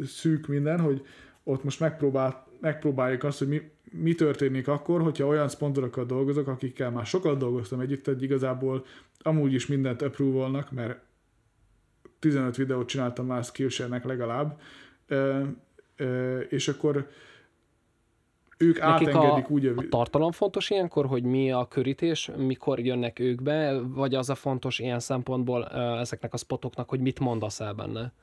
szűk minden, hogy ott most megpróbál, megpróbáljuk azt, hogy mi, mi történik akkor, hogyha olyan szponzorokkal dolgozok, akikkel már sokat dolgoztam együtt, hogy igazából amúgy is mindent approve mert 15 videót csináltam már Skillshare-nek legalább, ö, ö, és akkor ők Nekik átengedik a, úgy a... tartalom fontos ilyenkor, hogy mi a körítés, mikor jönnek ők be, vagy az a fontos ilyen szempontból ezeknek a spotoknak, hogy mit mondasz el benne?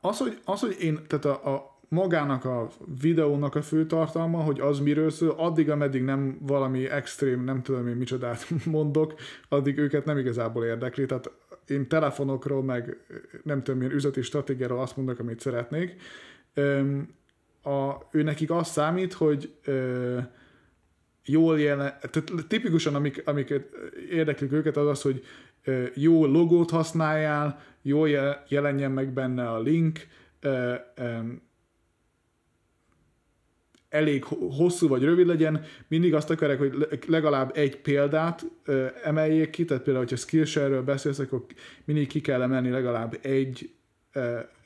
Az, hogy, az, hogy én, tehát a, a magának a videónak a fő tartalma, hogy az miről szól, addig, ameddig nem valami extrém, nem tudom én micsodát <laughs> mondok, addig őket nem igazából érdekli. Tehát én telefonokról, meg nem tudom milyen üzleti stratégiáról azt mondok, amit szeretnék. A, ő nekik az számít, hogy ö, jól jelen, tehát tipikusan amik, amik érdeklik őket az az, hogy ö, jó logót használjál, jól jelenjen meg benne a link, ö, ö, elég hosszú vagy rövid legyen, mindig azt akarják, hogy legalább egy példát emeljék ki, tehát például, hogyha Skillshare-ről beszélsz, akkor mindig ki kell emelni legalább egy,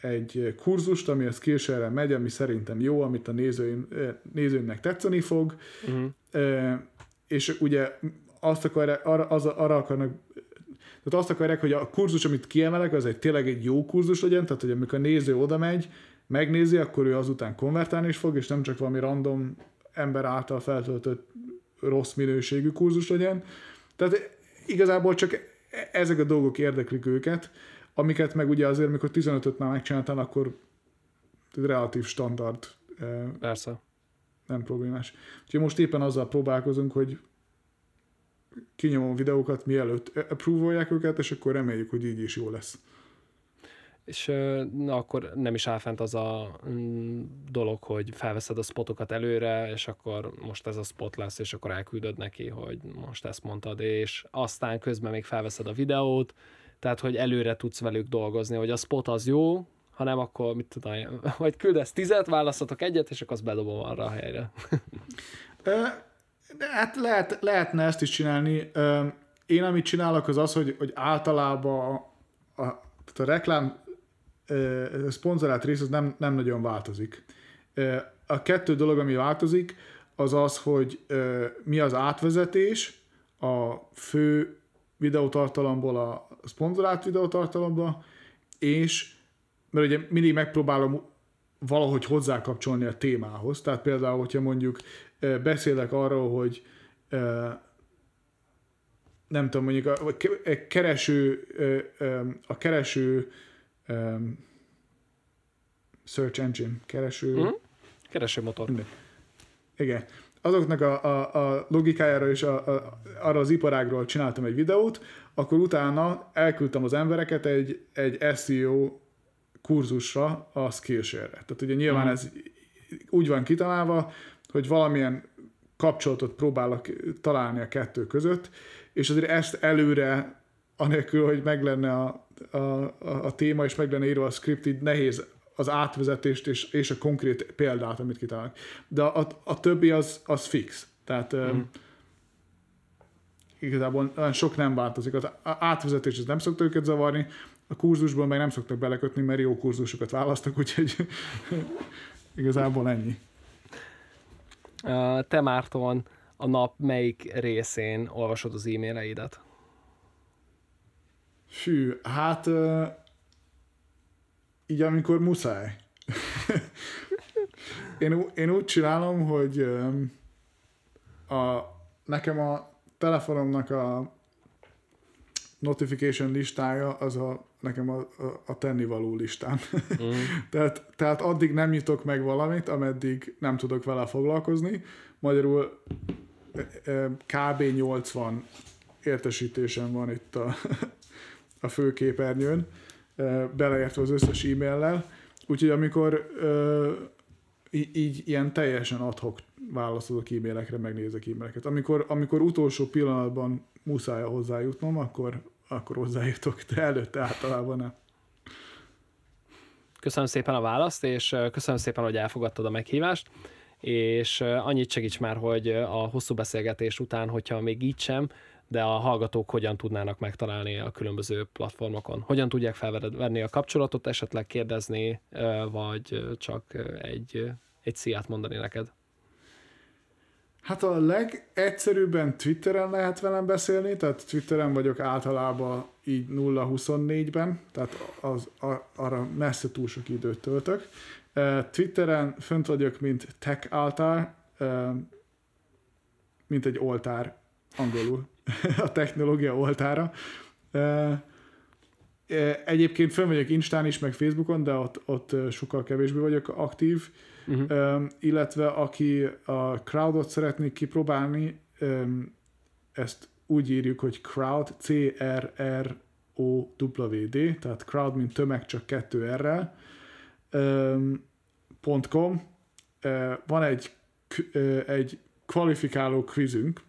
egy kurzust, ami a Skillshare-re megy, ami szerintem jó, amit a nézőim, nézőimnek tetszeni fog, uh-huh. és ugye azt akarják, arra, az, arra akarnak tehát azt akarják, hogy a kurzus, amit kiemelek, az egy tényleg egy jó kurzus legyen, tehát hogy amikor a néző oda megy, megnézi, akkor ő azután konvertálni is fog, és nem csak valami random ember által feltöltött rossz minőségű kurzus legyen. Tehát igazából csak ezek a dolgok érdeklik őket, amiket meg ugye azért, amikor 15-öt már megcsináltál, akkor relatív standard. Eh, Persze. Nem problémás. Úgyhogy most éppen azzal próbálkozunk, hogy kinyomom videókat, mielőtt approve őket, és akkor reméljük, hogy így is jó lesz és na, akkor nem is áll fent az a mm, dolog, hogy felveszed a spotokat előre, és akkor most ez a spot lesz, és akkor elküldöd neki, hogy most ezt mondtad, és aztán közben még felveszed a videót, tehát, hogy előre tudsz velük dolgozni, hogy a spot az jó, hanem akkor mit tudom, vagy küldesz tizet, választatok egyet, és akkor azt bedobom arra a helyre. De hát lehet, lehetne ezt is csinálni. Én amit csinálok az az, hogy, hogy általában a, a, a reklám a szponzorált rész az nem, nem nagyon változik. A kettő dolog, ami változik, az az, hogy mi az átvezetés a fő videótartalomból a szponzorált videótartalomba, és mert ugye mindig megpróbálom valahogy hozzákapcsolni a témához. Tehát például, hogyha mondjuk beszélek arról, hogy nem tudom, mondjuk a kereső, a kereső um, search engine, kereső... Mm? Keresőmotor. Igen. Azoknak a, a, a logikájára és a, a, arra az iparágról csináltam egy videót, akkor utána elküldtem az embereket egy, egy SEO kurzusra a Skillshare-re. Tehát ugye nyilván mm. ez úgy van kitalálva, hogy valamilyen kapcsolatot próbálok találni a kettő között, és azért ezt előre, anélkül, hogy meg lenne a, a, a, a téma, és meg lenne írva a script, így nehéz az átvezetést és, és a konkrét példát, amit kitalálnak. De a, a többi az, az fix. Tehát mm. igazából olyan sok nem változik. Az átvezetés az nem szokta őket zavarni, a kurzusból meg nem szoktak belekötni, mert jó kurzusokat választok, úgyhogy <laughs> igazából ennyi. Te Márton, a nap melyik részén olvasod az e-maileidet? Fű, hát így amikor muszáj. <laughs> én, én úgy csinálom, hogy a, nekem a telefonomnak a notification listája az a, nekem a, a, a tennivaló listán. <laughs> Mm. tehát, tehát addig nem nyitok meg valamit, ameddig nem tudok vele foglalkozni. Magyarul kb. 80 értesítésem van itt a, <laughs> a főképernyőn, beleértve az összes e-maillel, úgyhogy amikor így, ilyen teljesen adhok válaszolok e-mailekre, megnézek e-maileket. Amikor, amikor utolsó pillanatban muszáj hozzájutnom, akkor, akkor hozzájutok, de előtte általában nem. Köszönöm szépen a választ, és köszönöm szépen, hogy elfogadtad a meghívást, és annyit segíts már, hogy a hosszú beszélgetés után, hogyha még így sem, de a hallgatók hogyan tudnának megtalálni a különböző platformokon? Hogyan tudják felvenni a kapcsolatot, esetleg kérdezni, vagy csak egy, egy sziát mondani neked? Hát a legegyszerűbben Twitteren lehet velem beszélni, tehát Twitteren vagyok általában így 0-24-ben, tehát az, a, arra messze túl sok időt töltök. Twitteren fönt vagyok, mint tech altár, mint egy oltár angolul, <laughs> a technológia oltára. Egyébként fönn vagyok Instán is, meg Facebookon, de ott, ott sokkal kevésbé vagyok aktív uh-huh. illetve aki a crowdot szeretné kipróbálni, ezt úgy írjuk, hogy crowd, C-R-R-O-W-D, tehát crowd, mint tömeg, csak kettő R-rel, .com. Van egy, egy kvalifikáló quizünk,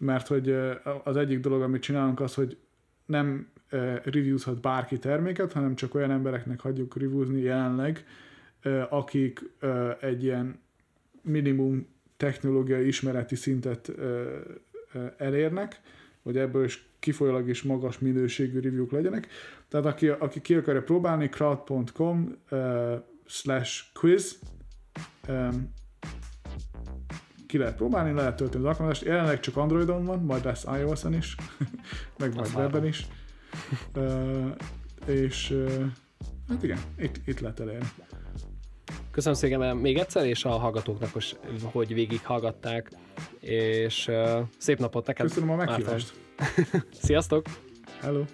mert hogy az egyik dolog, amit csinálunk, az, hogy nem reviewzhat bárki terméket, hanem csak olyan embereknek hagyjuk reviewzni jelenleg, akik egy ilyen minimum technológiai ismereti szintet elérnek, hogy ebből is kifolyólag is magas minőségű review legyenek. Tehát aki, aki ki akarja próbálni, crowd.com slash quiz ki lehet próbálni, lehet tölteni az alkalmazást. Jelenleg csak Androidon van, majd lesz iOS-en is, <laughs> meg majd webben is. Uh, és uh, hát igen, itt, itt lehet elérni. Köszönöm szépen még egyszer, és a hallgatóknak, hogy végighallgatták, és uh, szép napot neked. Köszönöm a meghívást. <laughs> Sziasztok! Hello!